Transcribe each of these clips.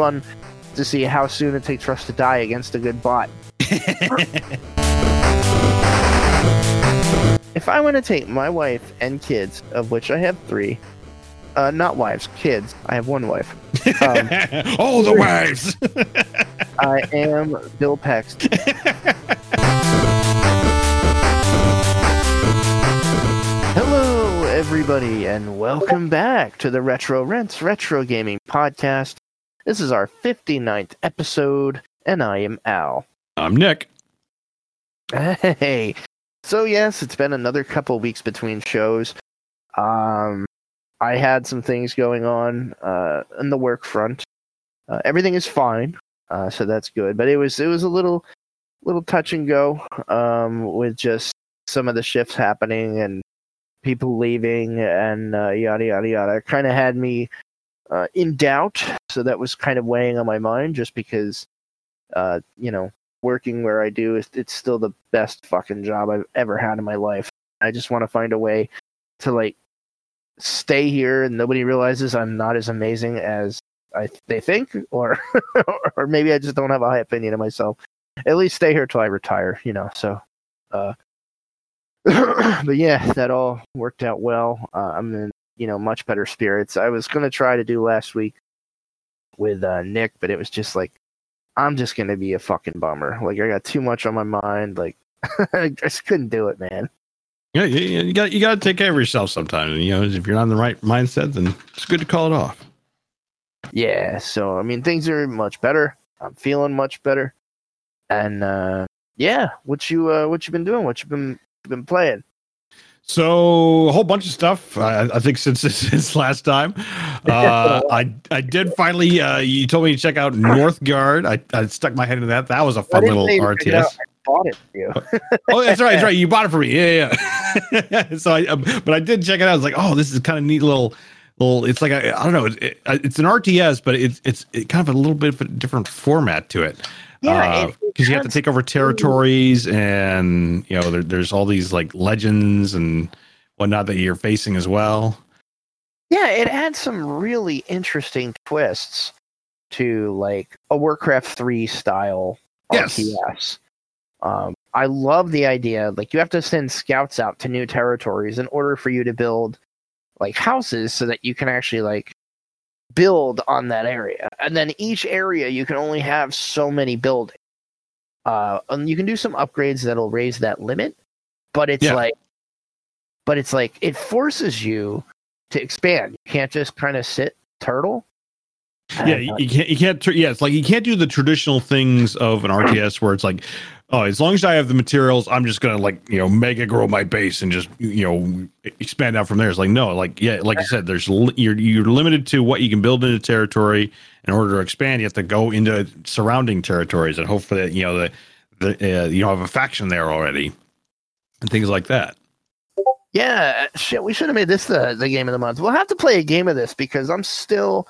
fun to see how soon it takes for us to die against a good bot. if I want to take my wife and kids, of which I have three, uh, not wives, kids. I have one wife. Um, oh, the wives. I am Bill Paxton. Hello, everybody, and welcome back to the Retro Rents Retro Gaming Podcast. This is our 59th episode, and I am Al. I'm Nick. Hey, so yes, it's been another couple weeks between shows. Um, I had some things going on uh, in the work front. Uh, everything is fine, uh, so that's good. But it was it was a little little touch and go um, with just some of the shifts happening and people leaving and uh, yada yada yada. Kind of had me uh, in doubt, so that was kind of weighing on my mind, just because uh, you know working where I do, it's, still the best fucking job I've ever had in my life. I just want to find a way to like stay here and nobody realizes I'm not as amazing as I they think, or or maybe I just don't have a high opinion of myself. At least stay here till I retire, you know. So, uh, but yeah, that all worked out well. Uh, I'm in you know much better spirits. I was gonna try to do last week with uh, Nick, but it was just like I'm just gonna be a fucking bummer. Like I got too much on my mind. Like I just couldn't do it, man. Yeah, you, you got you got to take care of yourself sometimes. You know, if you're not in the right mindset, then it's good to call it off. Yeah, so I mean things are much better. I'm feeling much better. And uh yeah, what you uh what you been doing? What you been been playing? So a whole bunch of stuff. I, I think since since last time, uh, I I did finally. Uh, you told me to check out Northgard. I, I stuck my head into that. That was a fun little RTS. bought it for you. oh, that's right. That's right. You bought it for me. Yeah, yeah. so I, um, but I did check it out. I was like, oh, this is kind of neat little little. It's like I I don't know. It, it, it's an RTS, but it's it's it kind of a little bit of a different format to it. Yeah, because uh, you have to take over territories, and you know there, there's all these like legends and whatnot that you're facing as well. Yeah, it adds some really interesting twists to like a Warcraft three style yes. RTS. Um, I love the idea. Like you have to send scouts out to new territories in order for you to build like houses so that you can actually like build on that area. And then each area you can only have so many buildings. Uh, and you can do some upgrades that'll raise that limit, but it's Yeah. like, but it's like it forces you to expand. You can't just kind of sit turtle. Yeah, you, uh, you can't. You can't. tr- Yeah, it's like you can't do the traditional things of an RTS where it's like, oh, as long as I have the materials, I'm just gonna like you know mega grow my base and just you know expand out from there. It's like no, like yeah, like I said, there's li- you're you're limited to what you can build into territory. In order to expand, you have to go into surrounding territories and hope for that you know the the uh, you know have a faction there already and things like that. Yeah, shit. We should have made this the the game of the month. We'll have to play a game of this because I'm still.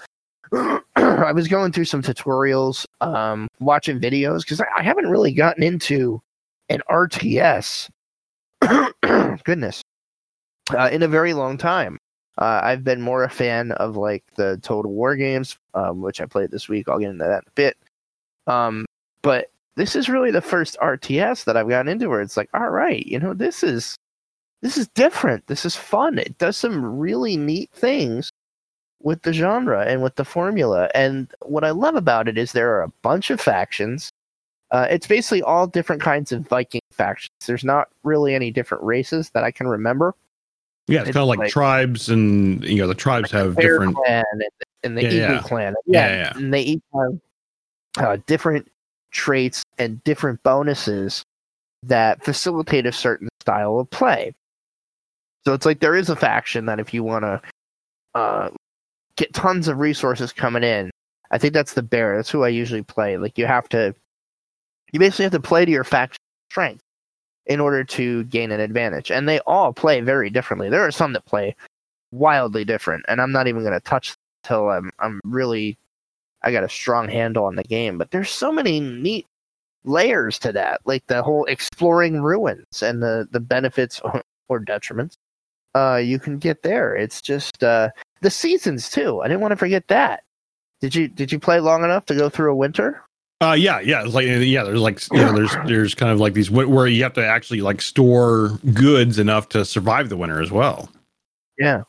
I was going through some tutorials, um, watching videos because I, I haven't really gotten into an RTS. Goodness, uh, in a very long time. Uh, I've been more a fan of like the Total War games, um, which I played this week. I'll get into that in a bit. Um, but this is really the first RTS that I've gotten into where it's like, all right, you know, this is this is different. This is fun. It does some really neat things with the genre and with the formula. And what I love about it is there are a bunch of factions. Uh, it's basically all different kinds of Viking factions. There's not really any different races that I can remember. Yeah, it's, It's kind of like, like- tribes, and you know the tribes have Bear different. clan and, and the Yeah, Eagle yeah. clan. Yeah, yeah. And they each have uh, different traits and different bonuses that facilitate a certain style of play. So it's like there is a faction that if you want to uh, get tons of resources coming in, I think that's the bear. That's who I usually play. Like you have to, you basically have to play to your faction strength in order to gain an advantage. And they all play very differently. There are some that play wildly different, and I'm not even going to touch till I'm I'm really I got a strong handle on the game. But there's so many neat layers to that, like the whole exploring ruins and the the benefits or detriments uh, you can get there. It's just uh, the seasons too. I didn't want to forget that. Did you did you play long enough to go through a winter? Uh, yeah, yeah, like yeah. There's like you know, there's there's kind of like these where you have to actually like store goods enough to survive the winter as well. Yeah,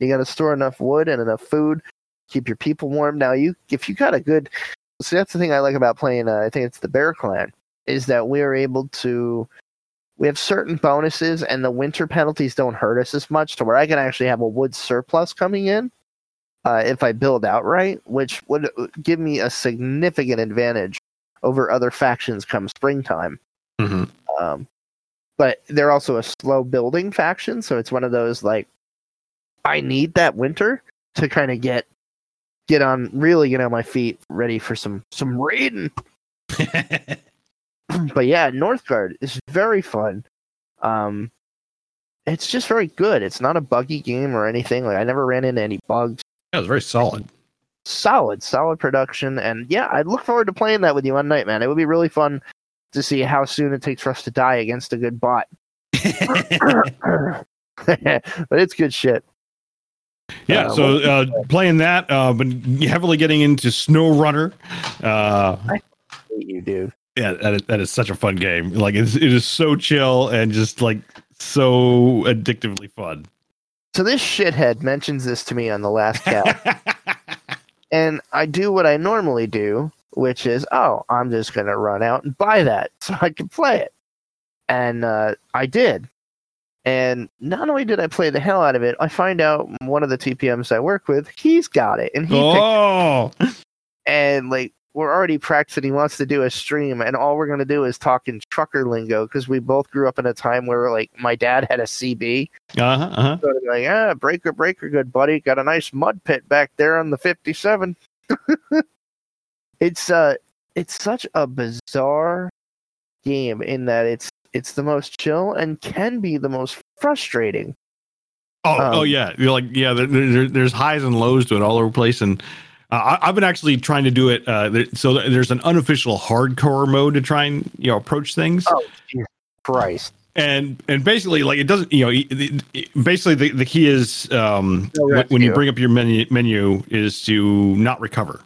you got to store enough wood and enough food, keep your people warm. Now, you if you got a good, see that's the thing I like about playing. Uh, I think it's the Bear Clan is that we are able to. We have certain bonuses, and the winter penalties don't hurt us as much, to where I can actually have a wood surplus coming in uh, if I build outright, which would give me a significant advantage over other factions come springtime. Mm-hmm. Um, but they're also a slow building faction, so it's one of those like I need that winter to kind of get get on really get on my feet, ready for some some raiding. but yeah, Northgard is very fun. Um, it's just very good. It's not a buggy game or anything. Like I never ran into any bugs. Yeah, it was very solid. Solid, solid production, and yeah, I look forward to playing that with you one night, man. It would be really fun to see how soon it takes for us to die against a good bot. but it's good shit. Yeah, Uh, so uh, playing that, uh, but heavily getting into Snow Runner. Uh, hate you, dude. Yeah, that is, that is such a fun game. Like it's, it is so chill and just like so addictively fun. So this shithead mentions this to me on the last cat, and I do what I normally do, which is, oh, I'm just gonna run out and buy that so I can play it, and uh, I did. And not only did I play the hell out of it, I find out one of the TPMs I work with, he's got it, and he oh, and like we're already practicing. He wants to do a stream, and all we're gonna do is talk in trucker lingo because we both grew up in a time where like my dad had a CB. uh huh, uh-huh. So like, ah, breaker, breaker, good buddy, got a nice mud pit back there on the fifty-seven. it's uh, it's such a bizarre game in that it's it's the most chill and can be the most frustrating. Oh, Um, oh yeah. You're like, yeah. There, there, there's highs and lows to it all over the place, and uh, I, I've been actually trying to do it. Uh, there, so there's an unofficial hardcore mode to try and you know approach things. Oh, Jesus Christ! and and basically like it doesn't you know it, it- basically the, the key is um when- when you bring up your menu menu is to not recover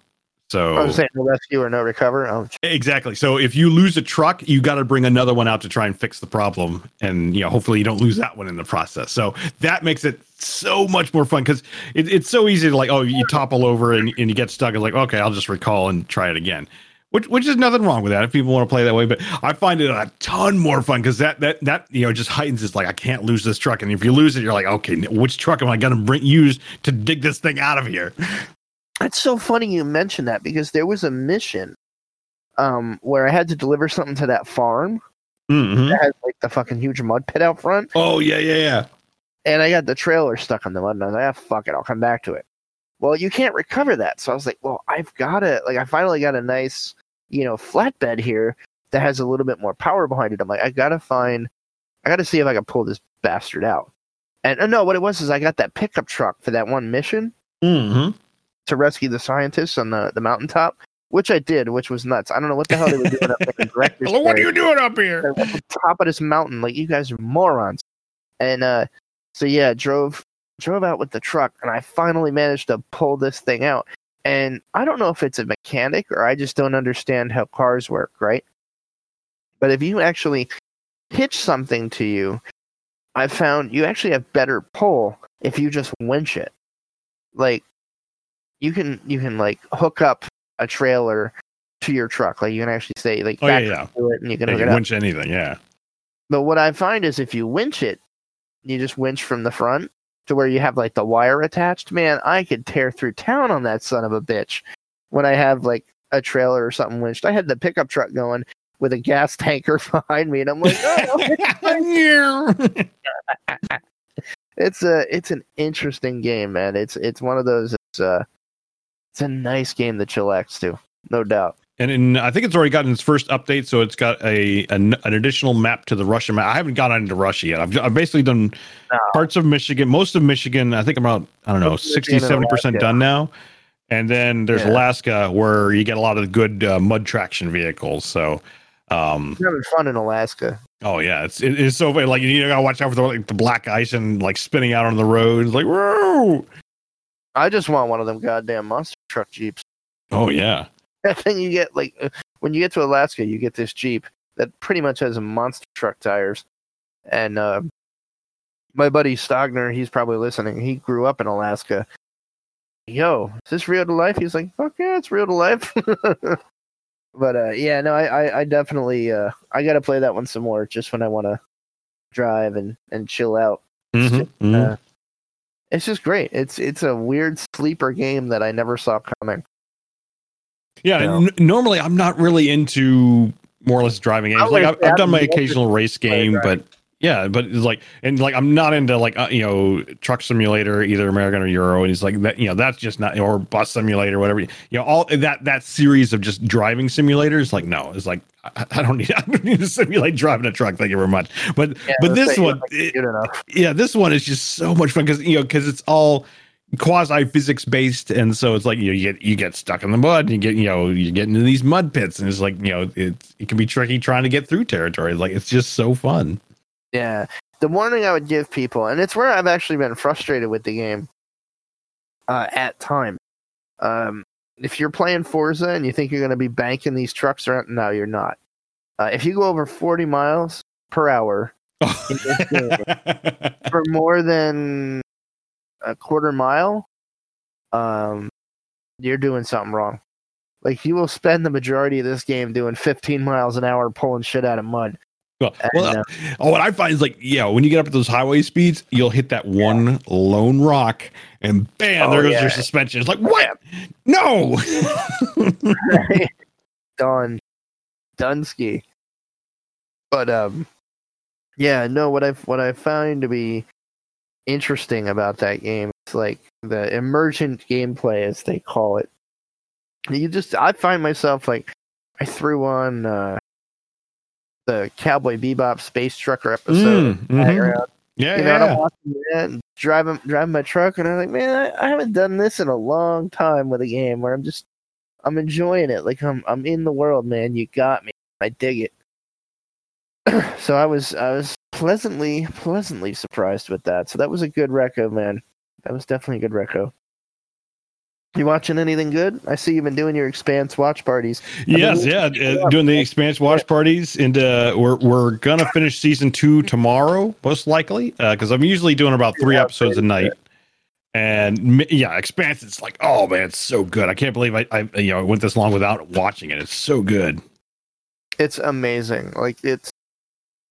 I so was saying no rescue or no recover. Oh, exactly so if you lose a truck you got to bring another one out to try and fix the problem and you know hopefully you don't lose that one in the process so that makes it so much more fun because it, it's so easy to like oh you topple over and, and you get stuck and like okay i'll just recall and try it again which which is nothing wrong with that if people want to play that way. But I find it a ton more fun because that that that you know just heightens it's like I can't lose this truck, and if you lose it, you're like, okay, which truck am I going to bring use to dig this thing out of here? It's so funny you mentioned that because there was a mission um where I had to deliver something to that farm Mm-hmm. that has like the fucking huge mud pit out front, Oh yeah, yeah, yeah. and I got the trailer stuck on the mud, and I was like, ah, fuck it, I'll come back to it. Well, you can't recover that, so I was like, well, I've got it. Like, I finally got a nice, you know, flatbed here that has a little bit more power behind it. I'm like, I gotta find, I gotta see if I can pull this bastard out. And uh, no, what it was is I got that pickup truck for that one mission. Mm-hmm. To rescue the scientists on the, the mountaintop, which I did, which was nuts. I don't know what the hell they were doing up there Hello, what are you doing up here? At the top of this mountain. Like you guys are morons. And uh, so yeah, drove drove out with the truck, and I finally managed to pull this thing out. And I don't know if it's a mechanic or I just don't understand how cars work, right? But if you actually hitch something to you, I found you actually have better pull if you just winch it. Like you can you can like hook up a trailer to your truck. Like you can actually say like Oh, yeah, yeah. to it and you can Yeah, you it up. winch anything, yeah. But what I find is if you winch it, you just winch from the front to where you have like the wire attached. Man, I could tear through town on that son of a bitch when I have like a trailer or something winched. I had the pickup truck going with a gas tanker behind me, and I'm like, oh, it's a it's an interesting game, man. It's it's one of those. Uh, it's a nice game to chillax to, no doubt. And in, I think it's already gotten its first update, so it's got a an, an additional map to the Russian map. I haven't got into Russia yet. I've, I've basically done No. parts of Michigan, most of Michigan. I think I'm about I don't know 60, 70 percent done now. And then there's Yeah. Alaska where you get a lot of the good uh, mud traction vehicles. So, um, It's having fun in Alaska. oh yeah, it's it, it's so funny. Like you gotta watch out for the, like, the black ice and like spinning out on the road. It's like whoa. I just want one of them goddamn monster truck jeeps. Oh yeah. And then you get like uh, when you get to Alaska, you get this Jeep that pretty much has monster truck tires. And uh, my buddy Stogner, he's probably listening. He grew up in Alaska. Yo, is this real to life? He's like, fuck yeah, it's real to life. but uh, yeah, no, I, I, I definitely uh, I got to play that one some more just when I want to drive and and chill out. Mhm, mhm. Uh, it's just great. It's it's a weird sleeper game that I never saw coming. Yeah, No. n- normally I'm not really into more or less driving games. I Like like I've. I've done my occasional race game, right. but yeah, but it's like and like I'm not into like uh, you know truck simulator either American or Euro, and he's like that you know that's just not or bus simulator whatever you know all that that series of just driving simulators. Like no, it's like I, I don't need I don't need to simulate driving a truck. Thank you very much. But Yeah, but this one, it- yeah, this one is just so much fun because you know because it's all quasi physics based, and so it's like you, know, you get you get stuck in the mud, and you get you know you get into these mud pits, and it's like you know it it can be tricky trying to get through territory. Like it's just so fun. Yeah. The warning I would give people, and it's where I've actually been frustrated with the game uh, at time. Um, if you're playing Forza and you think you're going to be banking these trucks around, no, you're not. Uh, if you go over 40 miles per hour game for more than a quarter mile, um, you're doing something wrong. Like you will spend the majority of this game doing 15 miles an hour pulling shit out of mud. Well, uh, oh, what I find is like, yeah, when you get up at those highway speeds, you'll hit that one lone rock, and bam, Oh, there goes yeah. your suspension. It's like, what? No. right? Done. Dunsky. But um yeah, no, what I've what I found to be interesting about that game is like the emergent gameplay as they call it. You just I find myself like I threw on uh the Cowboy Bebop Space Trucker episode. Mm, mhm. Yeah, You know, and I'm yeah. watching that and driving driving my truck, and I'm like, man, I, I haven't done this in a long time with a game where I'm just I'm enjoying it. Like I'm I'm in the world, man. You got me. I dig it. so I was I was pleasantly pleasantly surprised with that. So that was a good reco, man. That was definitely a good reco. You watching anything good? I see you've been doing your expanse watch parties. Yes, mean, yeah, uh, doing the expansion watch parties, and uh, we're we're gonna finish season two tomorrow, most likely, because I'm usually doing about three episodes a night. And yeah, expanse. It's like, oh man, it's so good. I can't believe I, I you know I went this long without watching it. It's so good. It's amazing. Like it's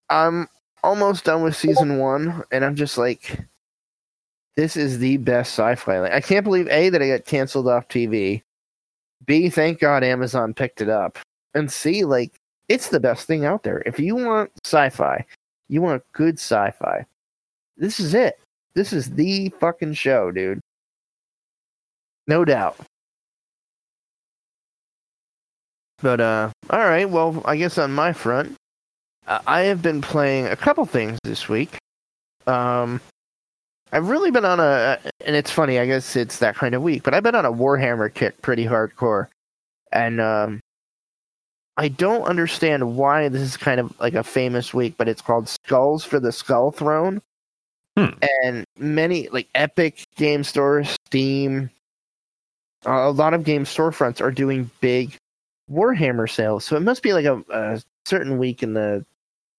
I'm almost done with season one, and I'm just like, this is the best sci-fi. Like I can't believe a that I got canceled off TV. B, thank God Amazon picked it up, and C, like it's the best thing out there. If you want sci-fi, you want good sci-fi. This is it. This is the fucking show, dude. No doubt. But uh, all right. Well, I guess on my front, I have been playing a couple things this week. Um, I've really been on a, and it's funny. I guess it's that kind of week, but I've been on a Warhammer kick, pretty hardcore, and um, I don't understand why this is kind of like a famous week, but it's called Skulls for the Skull Throne, Hmm. and many like Epic Game Store, Steam, a lot of game storefronts are doing big Warhammer sales. So it must be like a, a certain week in the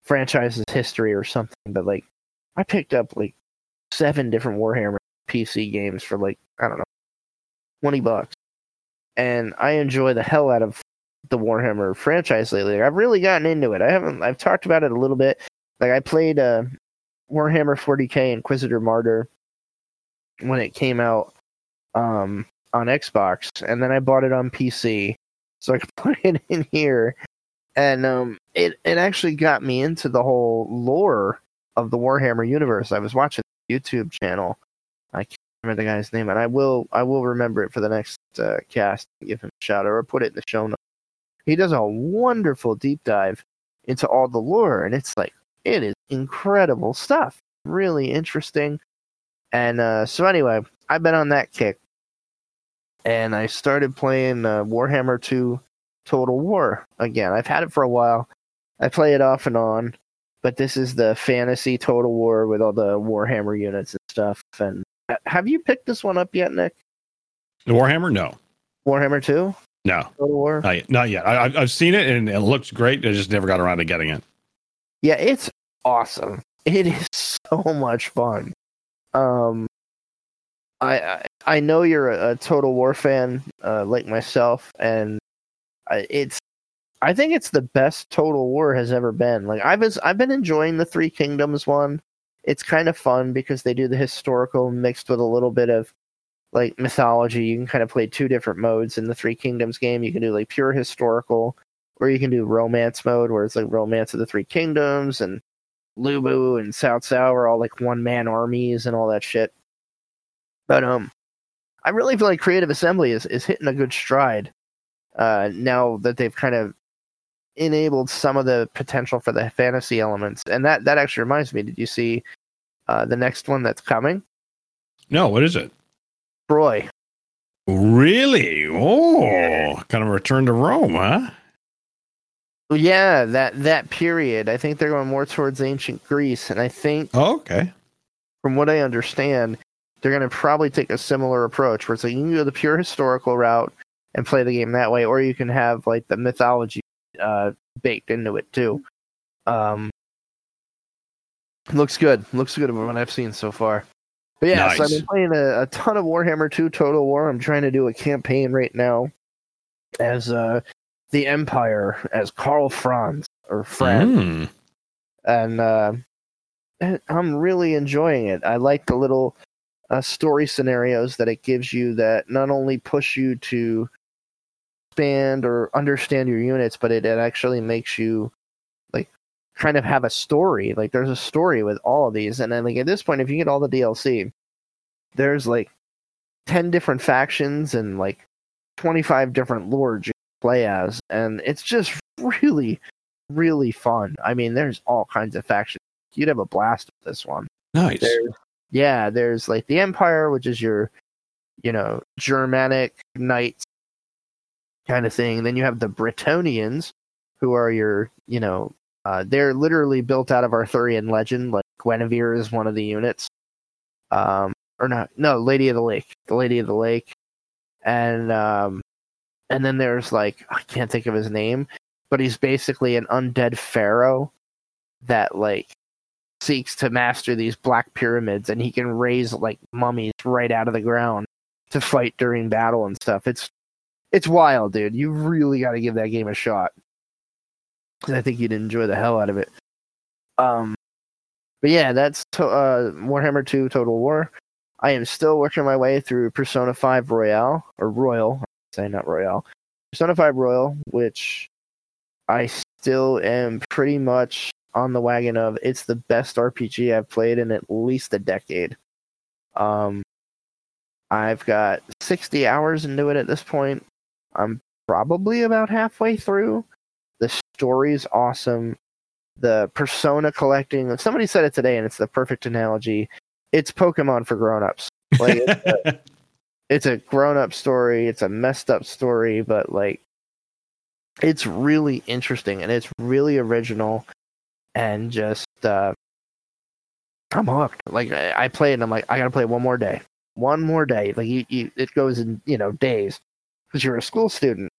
franchise's history or something. But like, I picked up like seven different Warhammer PC games for like I don't know, twenty bucks, and I enjoy the hell out of the Warhammer franchise lately. I've really gotten into it. I haven't. I've talked about it a little bit. Like I played uh, Warhammer 40k Inquisitor Martyr when it came out um, on Xbox, and then I bought it on PC so I could put it in here. And um, it it actually got me into the whole lore of the Warhammer universe. I was watching YouTube channel. I can't remember the guy's name, and I will I will remember it for the next uh, cast. Give him a shout out or put it in the show notes. He does a wonderful deep dive into all the lore, and it's like it is incredible stuff. Really interesting. And uh, so anyway, I've been on that kick, and I started playing uh, Warhammer 2 Total War again. I've had it for a while. I play it off and on, but this is the fantasy Total War with all the Warhammer units and stuff. And uh, have you picked this one up yet, Nick? The Warhammer, no. Warhammer 2? No, Total War? not yet. Not yet. I, I've- I've seen it and it looks great. I just never got around to getting it. Yeah, it's awesome. It is so much fun. Um, I I, I know you're a, a Total War fan, uh, like myself, and I, it's I think it's the best Total War has ever been. Like I've I've been enjoying the Three Kingdoms one. It's kind of fun because they do the historical mixed with a little bit of like mythology. You can kind of play two different modes in the Three Kingdoms game. You can do like pure historical, or you can do romance mode where it's like romance of the Three Kingdoms and Lubu and Cao Cao are all like one man armies and all that shit. But um, I really feel like Creative Assembly is is hitting a good stride. Uh, now that they've kind of enabled some of the potential for the fantasy elements, and that that actually reminds me. Did you see uh, the next one that's coming? No, what is it? Troy. Really? Oh, kind of a return to Rome, huh? Yeah, that that period. I think they're going more towards ancient Greece, and I think Oh, okay. from what I understand, they're going to probably take a similar approach where it's like you can go the pure historical route and play the game that way, or you can have like the mythology uh, baked into it too. Um, looks good. Looks good from what I've seen so far. But yeah, so I've been playing a, a ton of Warhammer 2 Total War. I'm trying to do a campaign right now as uh, the Empire, as Karl Franz or Fran Mm. and uh, I'm really enjoying it. I like the little uh, story scenarios that it gives you that not only push you to expand or understand your units, but it, it actually makes you like kind of have a story. Like there's a story with all of these, and then like at this point, if you get all the DLC, there's like ten different factions and like twenty five different lords you can play as, and it's just really really fun. I mean, there's all kinds of factions. You'd have a blast with this one. Nice. There's, yeah, there's like the Empire, which is your, you know, Germanic knights kind of thing. Then you have the Bretonnians, who are your, you know, uh, they're literally built out of Arthurian legend. Like Guinevere is one of the units. Um, or not? No, Lady of the Lake. The Lady of the Lake, and um, and then there's like I can't think of his name, but he's basically an undead pharaoh that like seeks to master these black pyramids and he can raise like mummies right out of the ground to fight during battle and stuff it's it's wild dude. You really got to give that game a shot. 'Cause i think you'd enjoy the hell out of it. Um but yeah that's to, uh warhammer 2 total war. I am still working my way through persona 5 royale or royal say not royale. Persona 5 royal which I still am pretty much on the wagon of. It's the best RPG I've played in at least a decade. Um, I've got 60 hours into it at this point. I'm probably about halfway through. The story's awesome. The persona collecting, somebody said it today, and it's the perfect analogy. It's Pokemon for grown-ups. Like it's a, it's a grown-up story. It's a messed up story, but like it's really interesting and it's really original and just uh i'm hooked like i, I play it and i'm like i gotta play one more day one more day like you, you it goes in you know days because you're a school student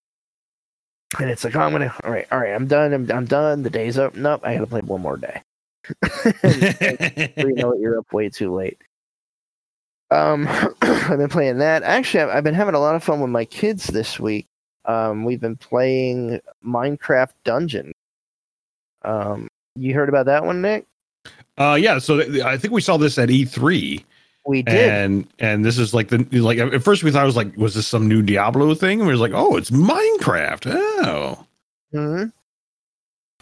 and it's like oh, i'm gonna all right all right i'm done i'm, I'm done the day's up nope i gotta play one more day you know you're up way too late um i've been playing that actually I've, I've been having a lot of fun with my kids this week um, we've been playing Minecraft Dungeon. Um, you heard about that one, Nick? uh, yeah. So th- I think we saw this at E3, We did. and and this is like the like at first we thought it was like was this some new Diablo thing? And we was like, oh, it's Minecraft. Oh, hmm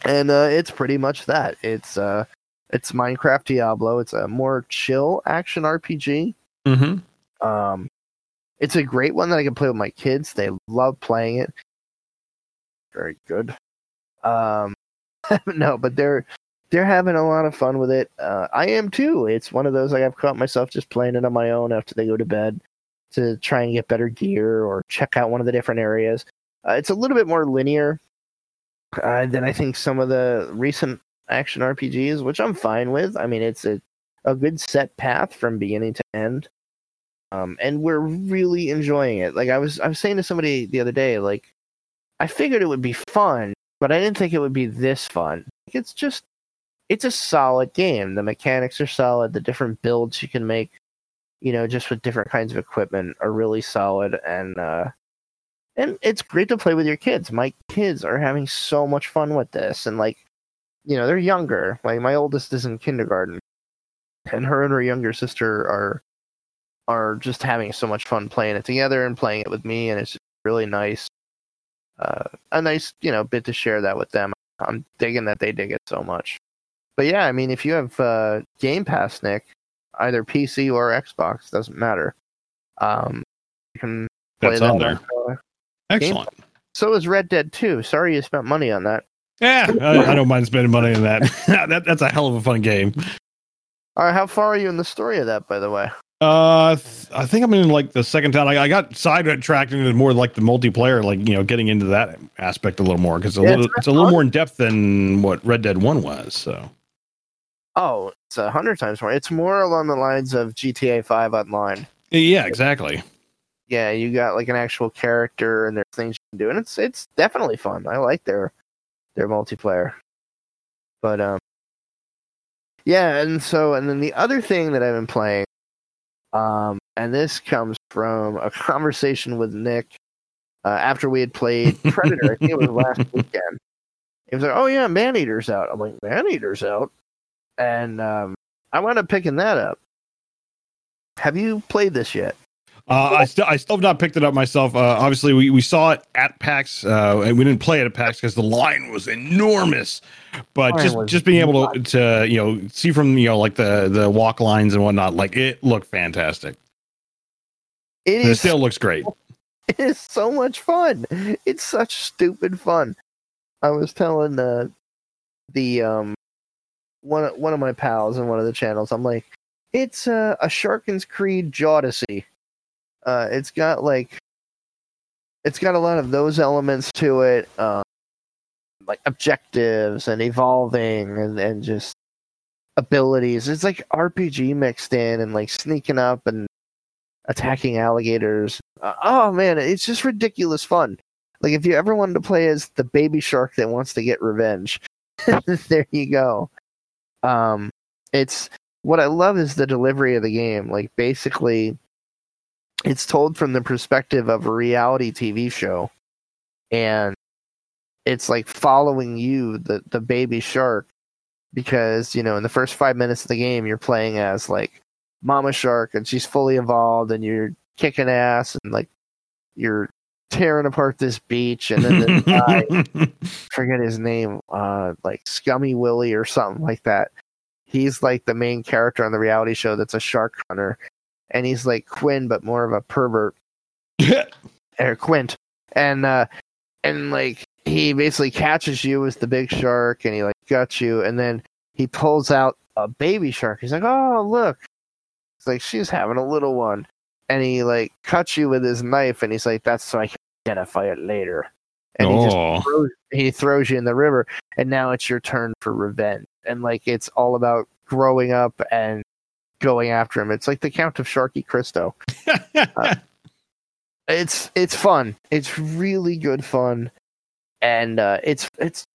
And uh, it's pretty much that. It's uh, it's Minecraft Diablo. It's a more chill action RPG. mm-hmm. Um, it's a great one that I can play with my kids. They love playing it. Very good. Um, no, but they're they're having a lot of fun with it. Uh, I am too. It's one of those like I've caught myself just playing it on my own after they go to bed to try and get better gear or check out one of the different areas. Uh, it's a little bit more linear uh, than I think some of the recent action RPGs, which I'm fine with. I mean, it's a a good set path from beginning to end. um, and we're really enjoying it. Like I was, I was saying to somebody the other day, like I figured it would be fun, but I didn't think it would be this fun. It's just, it's a solid game. The mechanics are solid. The different builds you can make, you know, just with different kinds of equipment, are really solid, and uh, and it's great to play with your kids. My kids are having so much fun with this, and like, you know, they're younger. Like my oldest is in kindergarten, and her and her younger sister are are just having so much fun playing it together and playing it with me, and it's really nice. Uh, a nice, you know, bit to share that with them. I'm digging that they dig it so much. But yeah, I mean, if you have uh, Game Pass, Nick, either PC or Xbox, doesn't matter. Um, you can play That's that on there. uh, Excellent. so is Red Dead 2. Sorry you spent money on that. Yeah, I, I don't mind spending money on that. that. That's a hell of a fun game. All right, how far are you in the story of that, by the way? Uh, th- I think I'm in like the second town. I, I got sidetracked into more like the multiplayer, like you know, getting into that aspect a little more because a Yeah, little, it's it's a little more in depth than what Red Dead One was. So Oh, it's a hundred times more. It's more along the lines of GTA 5 Online. yeah, exactly. Yeah, you got like an actual character, and there's things you can do, and it's it's definitely fun. I like their their multiplayer. But um, yeah, and so and then the other thing that I've been playing, um, and this comes from a conversation with Nick uh, after we had played Predator. I think it was last weekend. He was like, "Oh yeah, Man Eater's out." I'm like, "Man Eater's out," and um, I wound up picking that up. Have you played this yet? Uh, I still I still have not picked it up myself. Uh, obviously, we, we saw it at PAX, uh, and we didn't play it at PAX because the line was enormous. But Line just just being able to, to you know see from you know like the the walk lines and whatnot, like it looked fantastic. It And it is still looks great. it is so much fun. It's such stupid fun. I was telling uh, the um one one of my pals in one of the channels. I'm like, it's uh, a Sharkins Creed Jawdesy. Uh, it's got like, it's got a lot of those elements to it, um, like objectives and evolving and and just abilities. It's like RPG mixed in and like sneaking up and attacking alligators. Uh, oh man, it's just ridiculous fun. Like if you ever wanted to play as the baby shark that wants to get revenge, there you go. Um, it's what I love is the delivery of the game. Like basically, it's told from the perspective of a reality TV show, and it's like following you, the the baby shark, because you know in the first five minutes of the game you're playing as like Mama Shark, and she's fully evolved, and you're kicking ass, and like you're tearing apart this beach, and then this guy, forget his name, uh, like Scummy Willie or something like that. He's like the main character on the reality show that's a shark hunter, and he's like Quinn, but more of a pervert or Quint, and uh, and like he basically catches you as the big shark, and he like guts you, and then he pulls out a baby shark. He's like, "Oh, look!" It's like she's having a little one, and he like cuts you with his knife, and he's like, "That's so I can identify it later." And he just oh, throws, he throws you in the river, and now it's your turn for revenge. And like it's all about growing up and going after him. It's like the Count of Sharky Christo. It's it's fun. It's really good fun, and uh, it's it's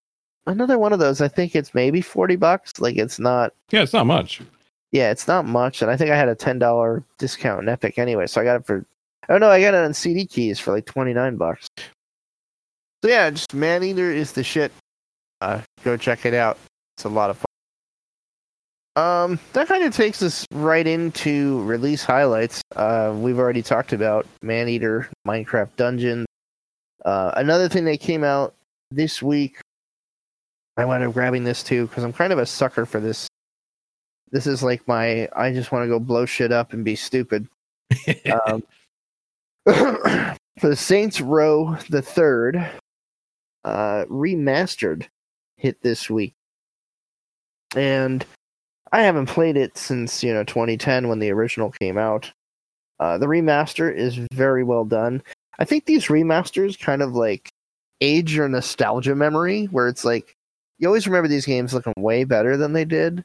another one of those. I think it's maybe forty bucks. Like it's not. yeah, it's not much. Yeah, it's not much, and I think I had a ten dollar discount in Epic anyway, so I got it for. Oh no, I got it on CD keys for like twenty nine bucks. So yeah, just Man Eater is the shit. Uh, go check it out. It's a lot of fun. Um, that kind of takes us right into release highlights. Uh, we've already talked about Man Eater, Minecraft Dungeon. Uh, another thing that came out this week, I wound up grabbing this too because I'm kind of a sucker for this. This is like my I just want to go blow shit up and be stupid. um, for the Saints Row the third, uh, remastered hit this week, and I haven't played it since you know 2010 when the original came out. Uh, the remaster is very well done. I think these remasters kind of like age your nostalgia memory, where it's like you always remember these games looking way better than they did,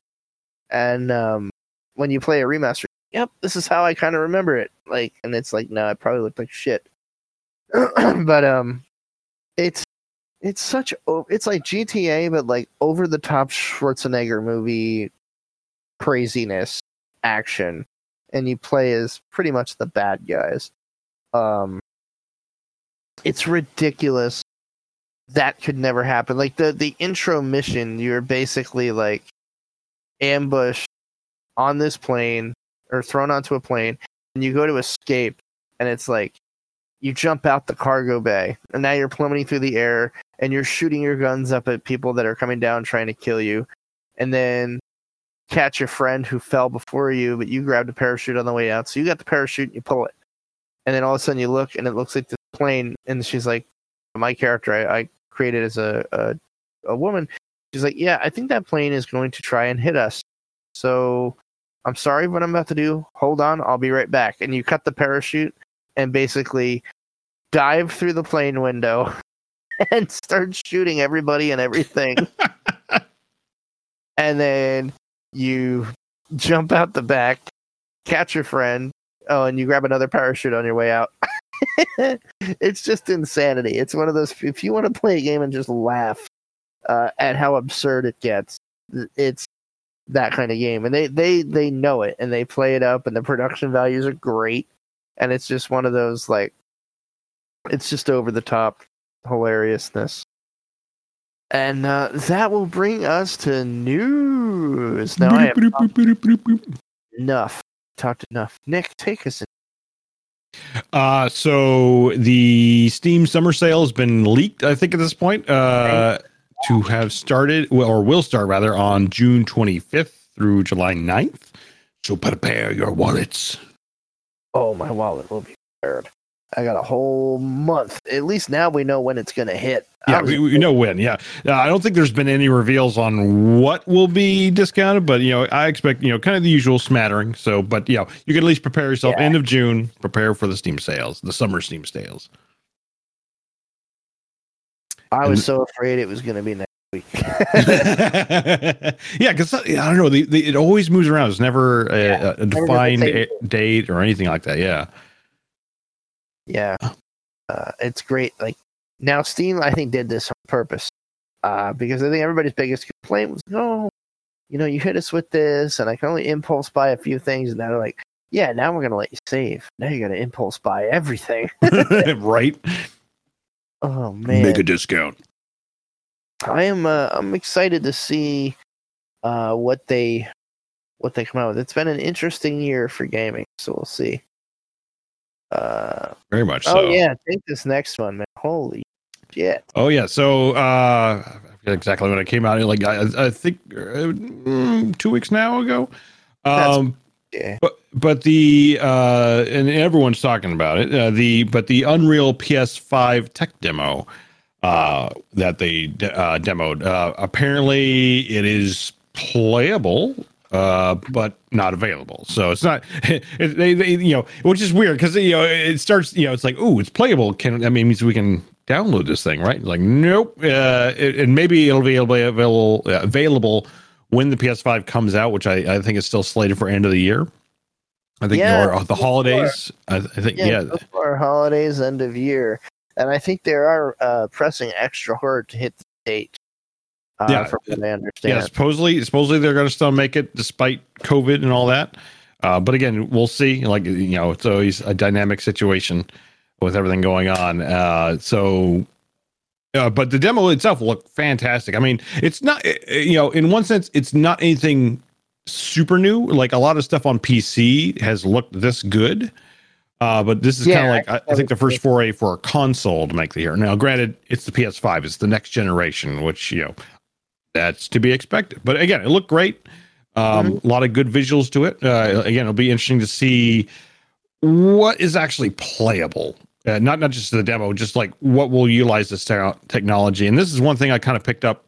and um, when you play a remaster, "Yep, this is how I kind of remember it." Like, and it's like, no, it probably looked like shit. but um, it's it's such it's like GTA, but like over the top Schwarzenegger movie craziness action, and you play as pretty much the bad guys. Um, it's ridiculous. That could never happen. Like the the intro mission, you're basically like ambushed on this plane or thrown onto a plane, and you go to escape, and it's like you jump out the cargo bay, and now you're plummeting through the air, and you're shooting your guns up at people that are coming down trying to kill you, and then catch your friend who fell before you, but you grabbed a parachute on the way out, so you got the parachute and you pull it, and then all of a sudden you look, and it looks like the plane, and she's like, my character I, I created as a, a a woman. She's like, yeah, I think that plane is going to try and hit us. So I'm sorry what I'm about to do. Hold on, I'll be right back. And you cut the parachute and basically dive through the plane window and start shooting everybody and everything. and then you jump out the back, catch your friend. Oh, and you grab another parachute on your way out. it's just insanity. It's one of those. If you want to play a game and just laugh uh, at how absurd it gets, it's that kind of game, and they they they know it and they play it up, and the production values are great, and it's just one of those like, it's just over the top hilariousness. And uh, that will bring us to news. Now I have enough. Talked enough. Nick, take us. In. Uh, so the Steam summer sale has been leaked, I think, at this point, uh, to have started or will start rather on June 25th through July 9th. So prepare your wallets. Oh, my wallet will be prepared. I got a whole month. At least now we know when it's going to hit. Yeah, we, we know when. Yeah, uh, I don't think there's been any reveals on what will be discounted, but you know, I expect you know kind of the usual smattering. So, but you know, you can at least prepare yourself. Yeah. End of June, prepare for the Steam sales, the summer Steam sales. I was and- so afraid it was going to be next week. yeah, because I don't know, the, the, it always moves around. It's never a, Yeah, a defined a- date or anything like that. Yeah, yeah, uh, it's great. Like now, Steam I think did this on purpose uh, because I think everybody's biggest complaint was, no, you know, you hit us with this, and I can only impulse buy a few things, and now they're like, yeah, now we're going to let you save. Now you got to impulse buy everything. right. Oh man, Make a discount. I am uh, I'm excited to see uh, what they what they come out with. It's been an interesting year for gaming, so we'll see. Uh, Very much oh so. yeah, take this next one, man. Holy shit! Oh yeah, so uh, I forget exactly when it came out. Like I, I think uh, mm, two weeks now ago. That's- Um, Yeah, but but the uh, and everyone's talking about it. Uh, the but the Unreal PS5 tech demo uh, that they de- uh, demoed. Uh, apparently, it is playable. Uh, but not available. So it's not. It, they, they, you know, which is weird because you know it starts. You know, it's like, oh, it's playable. Can I mean means we can download this thing, right? Like, nope. Uh, it, and maybe it'll be available available when the PS5 comes out, which I, I think is still slated for end of the year. I think Yeah, or the holidays. I, I think yeah. yeah. so holidays, end of year, and I think they are uh, pressing extra hard to hit the date. Uh, Yeah, from what I understand. Yeah, supposedly, supposedly they're going to still make it despite COVID and all that. Uh, but again, we'll see. Like you know, it's always a dynamic situation with everything going on. Uh, so, uh, but the demo itself looked fantastic. I mean, it's not uh, you know, in one sense, it's not anything super new. Like a lot of stuff on PC has looked this good. Uh, but this is Yeah, kind of like I, I I think the first foray for a console to make the year. Now, granted, it's the PS5, it's the next generation, which you know that's to be expected. But again, it looked great. Um, A lot of good visuals to it. Uh, again, it'll be interesting to see what is actually playable. Uh, not not just the demo, just like what will utilize this te- technology. And this is one thing I kind of picked up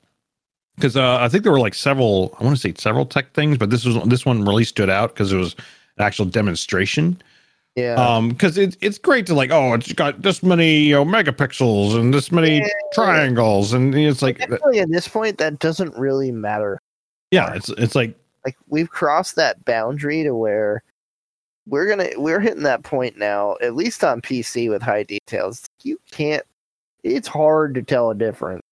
because uh, I think there were like several. I want to say several tech things, but this was this one really stood out because it was an actual demonstration. yeah, Um, because it's it's great to like, oh, it's got this many you know megapixels and this many Yeah. triangles, and it's like, at this point, that doesn't really matter. yeah, it's it's like Like we've crossed that boundary to where we're gonna we're hitting that point now, at least on PC with high details. You can't. It's hard to tell a difference.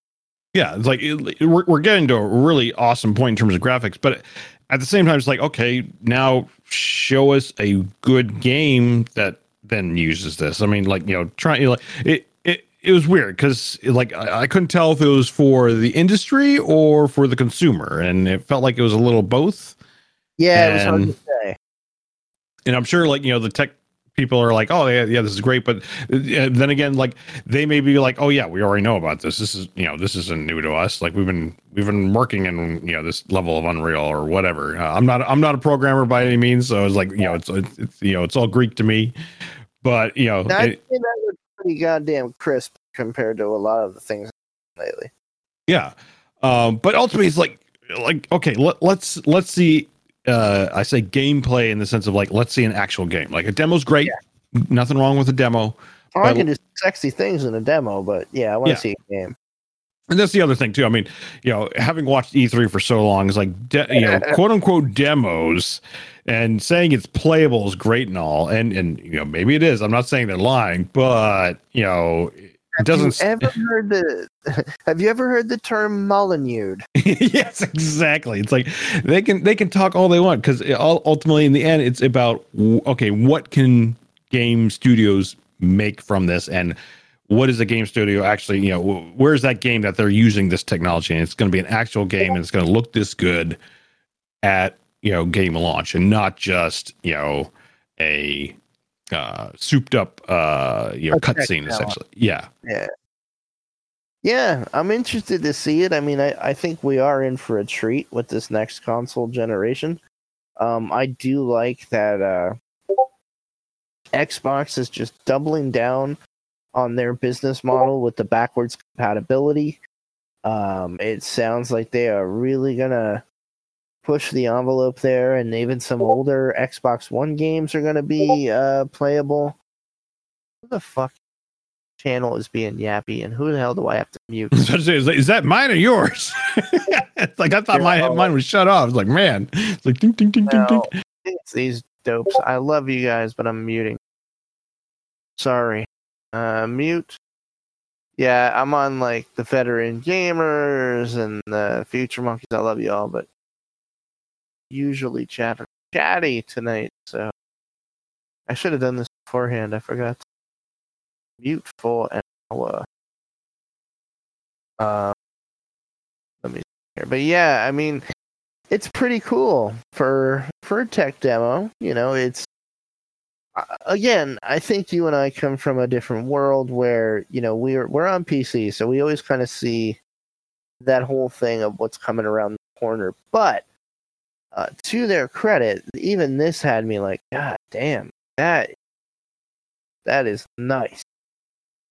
Yeah, it's like it, we're we're getting to a really awesome point in terms of graphics, but at the same time, it's like okay, now show us a good game that then uses this. I mean, like you know, trying like it. It, it was weird because like I, I couldn't tell if it was for the industry or for the consumer, and it felt like it was a little both. Yeah, it was hard And- to say. and I'm sure like you know the tech people are like, oh yeah, yeah, this is great, but uh, then again, like they may be like, oh yeah, we already know about this. This is you know this isn't new to us. Like we've been we've been working in you know this level of Unreal or whatever. Uh, I'm not I'm not a programmer by any means, so it's like you know it's, it's it's you know it's all Greek to me. But you know, I it- think that was pretty goddamn crisp compared to a lot of the things lately. yeah. Um, but ultimately, it's like like okay, let, let's let's see. Uh, I say gameplay in the sense of like let's see an actual game. Like a demo's great, nothing wrong with a demo. Or I can do sexy things in a demo, but yeah, I want to Yeah. see a game. And that's the other thing too. I mean, you know, having watched E3 for so long, is like de- you know, quote unquote demos, and saying it's playable is great and all, and and you know maybe it is. I'm not saying they're lying, but you know, it doesn't. Have you ever heard the? Have you ever heard the term Molyneux? yes, exactly. It's like they can they can talk all they want because ultimately, in the end, it's about okay, what can game studios make from this, and what is a game studio actually? You know, where's that game that they're using this technology, and it's going to be an actual game, and it's going to look this good at you know game launch, and not just you know a uh souped up uh you know cutscene essentially yeah Yeah. Yeah, I'm interested to see it. I mean, I, I think we are in for a treat with this next console generation. Um, I do like that uh, Xbox is just doubling down on their business model with the backwards compatibility. Um, it sounds like they are really gonna push the envelope there, and even some older Xbox One games are gonna be uh, playable. Who the fuck channel is being yappy, and who the hell do I have to mute? I was say, is, that- is that mine or yours? it's like I thought my Yeah. mine was shut off. It's like man, it's like ding ding ding ding ding. It's these dopes. I love you guys, but I'm muting. Sorry. Uh, mute. Yeah, I'm on like the veteran gamers and the future monkeys. I love you all, but usually chatter chatty tonight. So I should have done this beforehand. I forgot. to Mute for an hour. Uh, let me here. But yeah, I mean, it's pretty cool for for a tech demo. You know, it's uh, again. I think you and I come from a different world where you know we're we're on PC, so we always kind of see that whole thing of what's coming around the corner. But uh, to their credit, even this had me like, God damn, that that is nice.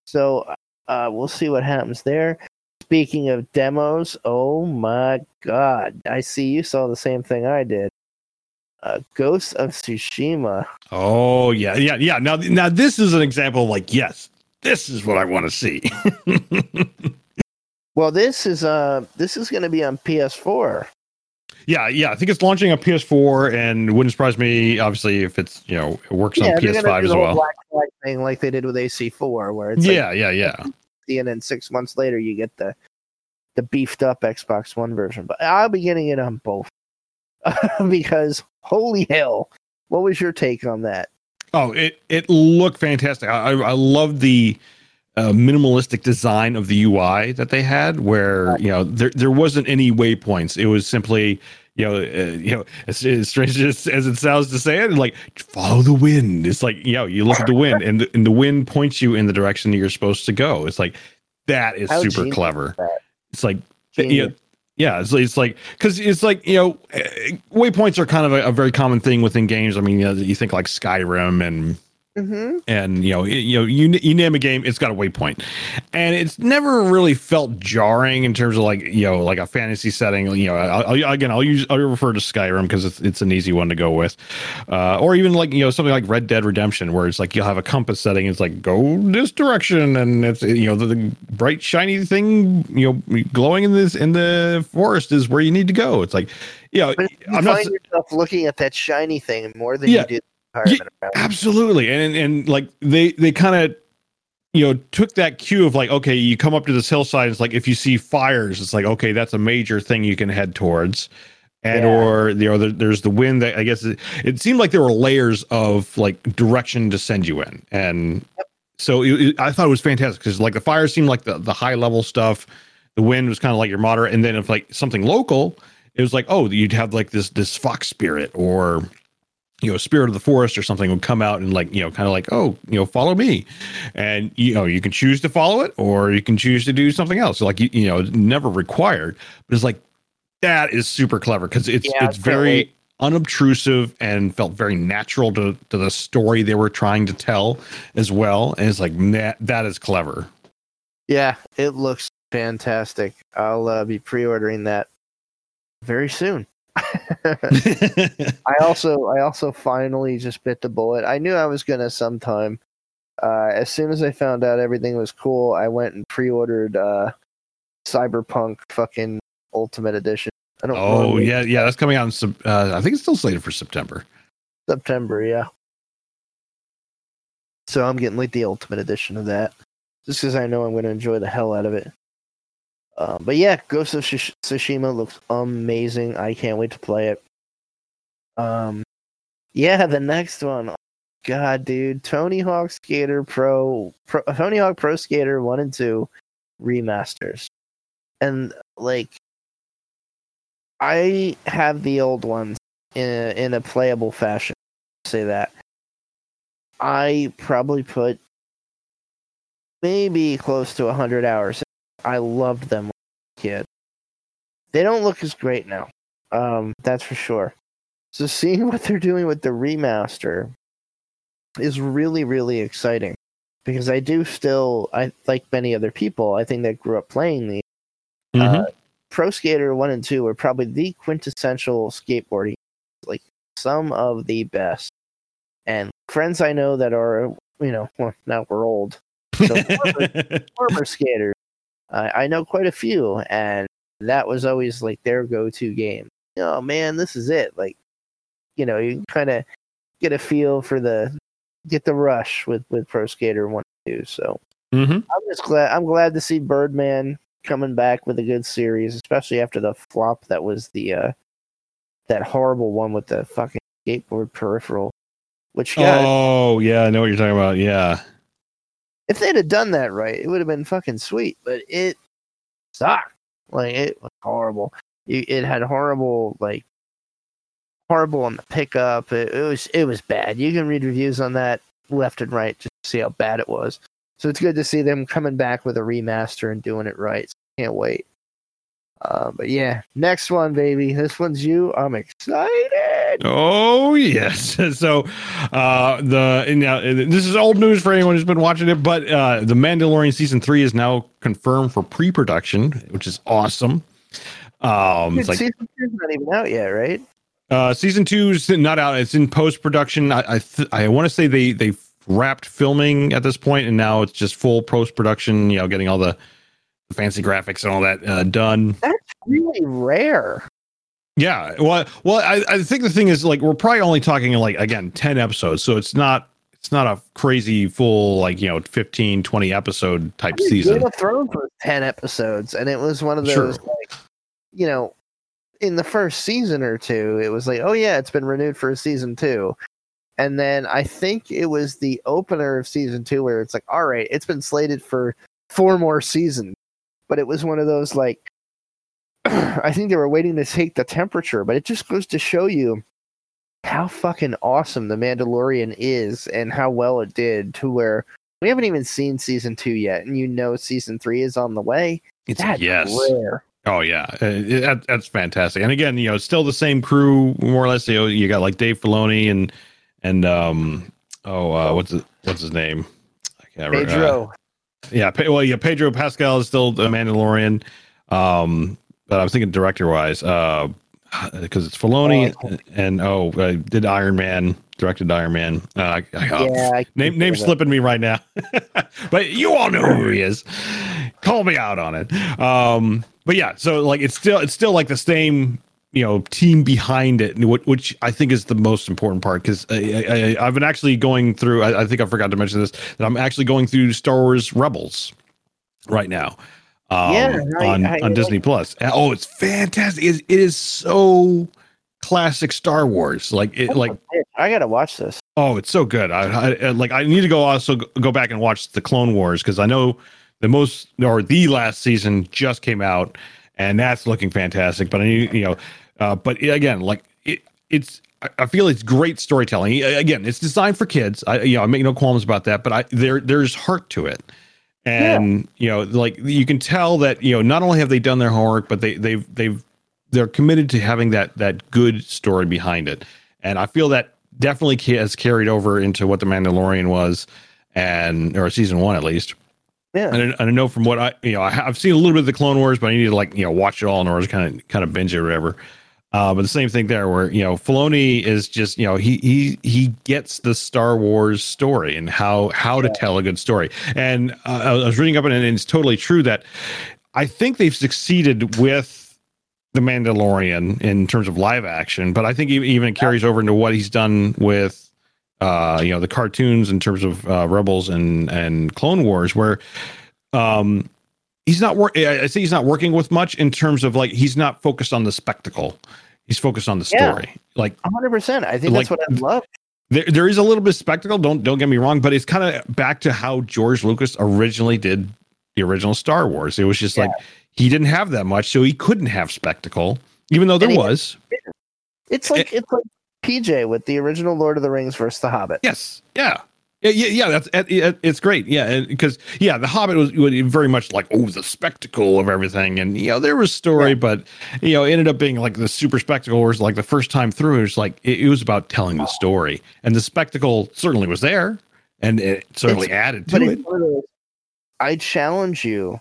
So uh, we'll see what happens there. Speaking of demos, oh my god, I see you saw the same thing I did. Uh, Ghost of Tsushima. Oh yeah, yeah, yeah. Now now this is an example of like yes, this is what I want to see. Well, this is uh this is going to be on PS4. Yeah, yeah. I think it's launching on PS4, and wouldn't surprise me obviously if it's you know it works on PS5 do as well. Black Flag thing like they did with AC4, where it's Yeah, yeah, yeah. and then six months later you get the the beefed up Xbox One version. But I'll be getting it on both because holy hell, what was your take on that? Oh, it it looked fantastic. I I, I love the uh, minimalistic design of the UI that they had, where you know there there wasn't any waypoints. It was simply you know uh, you know as, as strange as, as it sounds to say it, like follow the wind. It's like you know you look at the wind and the, and the wind points you in the direction that you're supposed to go. It's like that is How super clever. It's like Genius. yeah. It's, it's like because it's like you know, eh, waypoints are kind of a, a very common thing within games. I mean, you, know, you think like Skyrim and Mm-hmm. and you know, it- you know, you you name a game, it's got a waypoint, and it's never really felt jarring in terms of like you know, like a fantasy setting. You know, I'll, I'll- again, I'll use I'll refer to Skyrim because it's it's an easy one to go with, uh, or even like you know something like Red Dead Redemption, where it's like you'll have a compass setting. It's like go this direction, and it's you know the, the bright shiny thing you know glowing in this in the forest is where you need to go. It's like you know, you I'm not yourself looking at that shiny thing more than Yeah. you do around. Absolutely, and and like they they kind of you know took that cue of like okay, you come up to this hillside. It's like if you see fires, it's like okay, that's a major thing you can head towards. And Yeah. or you know there, there's the wind that I guess it, it seemed like there were layers of like direction to send you in, and so it, it- I thought it was fantastic because like the fire seemed like the the high level stuff, the wind was kind of like your moderate, and then if like something local, it was like oh you'd have like this this fox spirit or you know spirit of the forest or something would come out and like you know kind of like oh you know follow me and you know you can choose to follow it or you can choose to do something else like you, you know it's never required but it's like that is super clever because it's Yeah, it's very wait. unobtrusive and felt very natural to to the story they were trying to tell as well and it's like that that is clever Yeah, it looks fantastic. I'll uh, be pre-ordering that very soon. I also I also finally just bit the bullet. I knew I was gonna sometime. Uh, as soon as I found out everything was cool, I went and pre-ordered uh, Cyberpunk fucking Ultimate Edition. I don't oh yeah yeah that's coming out in uh, i think it's still slated for september September, yeah. So I'm getting like the Ultimate Edition of that, just because I know I'm going to enjoy the hell out of it. Uh, but yeah, Ghost of Tsushima looks amazing. I can't wait to play it. Um, yeah, the next one. God, dude, Tony Hawk Skater Pro, Pro, Tony Hawk Pro Skater One and Two remasters, and like, I have the old ones in a, in a playable fashion. Say that. I probably put maybe close to 100 hours. I loved them when I was a kid. They don't look as great now. Um, that's for sure. So seeing what they're doing with the remaster is really, really exciting because I do still, I like many other people, I think that grew up playing these. Mhm. Uh, Pro Skater 1 and 2 were probably the quintessential skateboarding, like some of the best. And friends I know that are, you know, well, now we're old, so former, former skaters, I I know quite a few, and that was always like their go-to game. Oh man, this is it! Like, you know, you kind of get a feel for the get the rush with with Pro Skater One Two. So Mhm. I'm just glad I'm glad to see Birdman coming back with a good series, especially after the flop that was the uh that horrible one with the fucking skateboard peripheral. Which yeah, Oh yeah, I know what you're talking about. Yeah. If they'd have done that right, it would have been fucking sweet. But it sucked. Like it was horrible. It had horrible like horrible on the pickup. It, it was it was bad. You can read reviews on that left and right to see how bad it was. So it's good to see them coming back with a remaster and doing it right. Can't wait. Uh, but yeah, next one, baby. This one's you. I'm excited. Oh yes. So uh the and now this is old news for anyone who's been watching it, but uh the Mandalorian season three is now confirmed for pre-production, which is awesome. Um Dude, it's like season two's not even out yet, right? uh season two's not out, it's in post-production. I I, th- I want to say they they wrapped filming at this point and now it's just full post-production, you know, getting all the fancy graphics and all that uh, done. That's really rare. Yeah. Well, well, I, I think the thing is like we're probably only talking like again 10 episodes, so it's not it's not a crazy full like, you know, 15 20 episode type Game season. of Thrones was ten episodes, and it was one of Sure. those like, you know, in the first season or two, it was like, oh yeah, it's been renewed for a season two, and then I think it was the opener of season two where it's like, all right, it's been slated for four more seasons, but it was one of those like, I think they were waiting to take the temperature, but it just goes to show you how fucking awesome the Mandalorian is and how well it did to where we haven't even seen season two yet, and you know season three is on the way. It's That's yes. rare. Oh yeah. Uh, it- that, that's fantastic. And again, you know, still the same crew more or less. You know, you got like Dave Filoni and and um oh uh what's it, what's his name? I can't remember. Uh, Pedro, Yeah, well, yeah, Pedro Pascal is still the Mandalorian. Um, but I was thinking director wise, uh, because it's Filoni Oh, and oh, uh, did Iron Man directed Iron Man. Uh, I, I, oh, yeah, I name name think of it. slipping me right now, but you all know who he is. Call me out on it. Um, but yeah, so like it's still it's still like the same you know team behind it, which I think is the most important part because I, have been actually going through. I, I, think I forgot to mention this that I'm actually going through Star Wars Rebels right now. Um, yeah, on on Disney Plus. Oh, it's fantastic! It, it is so classic Star Wars. Like it, like I gotta watch this. Oh, it's so good. I, I like. I need to go also go back and watch the Clone Wars because I know the most or the last season just came out, and that's looking fantastic. But I need you know, uh, but again, like it, it's. I feel it's great storytelling. Again, it's designed for kids. I, you know, I make no qualms about that. But I there there's heart to it, and yeah. you know, like you can tell that you know not only have they done their homework, but they they've they've they're committed to having that that good story behind it. And I feel that definitely has carried over into what the Mandalorian was, and or season one at least. Yeah, and, I, I know from what I you know I, have seen a little bit of the Clone Wars, but I need to like you know watch it all in order to kind of kind of binge it or whatever. Uh, but the same thing there, where you know Filoni is just you know he he he gets the Star Wars story and how how to tell a good story. And uh, I was reading up on it, and it's totally true that I think they've succeeded with the Mandalorian in terms of live action, but I think even it carries over into what he's done with, uh, you know, the cartoons in terms of uh, Rebels and and Clone Wars, where um, he's not working. I say he's not working with much in terms of like he's not focused on the spectacle. He's focused on the story. Yeah, like 100. percent I think like, that's what I love. There, there is a little bit of spectacle. Don't don't get me wrong, but it's kind of back to how George Lucas originally did the original Star Wars. It was just yeah. like he didn't have that much, so he couldn't have spectacle, even though there was. It's like it, it's like PJ with the original Lord of the Rings versus The Hobbit. Yes, yeah. Yeah, yeah, yeah, that's it's great. Yeah, because yeah, the Hobbit was, was, very much like oh the spectacle of everything, and you know there was story, yeah. but you know it ended up being like the super spectacle. Was like the first time through, it was like it, it was about telling the story, and the spectacle certainly was there, and it certainly it's, added to it. I challenge you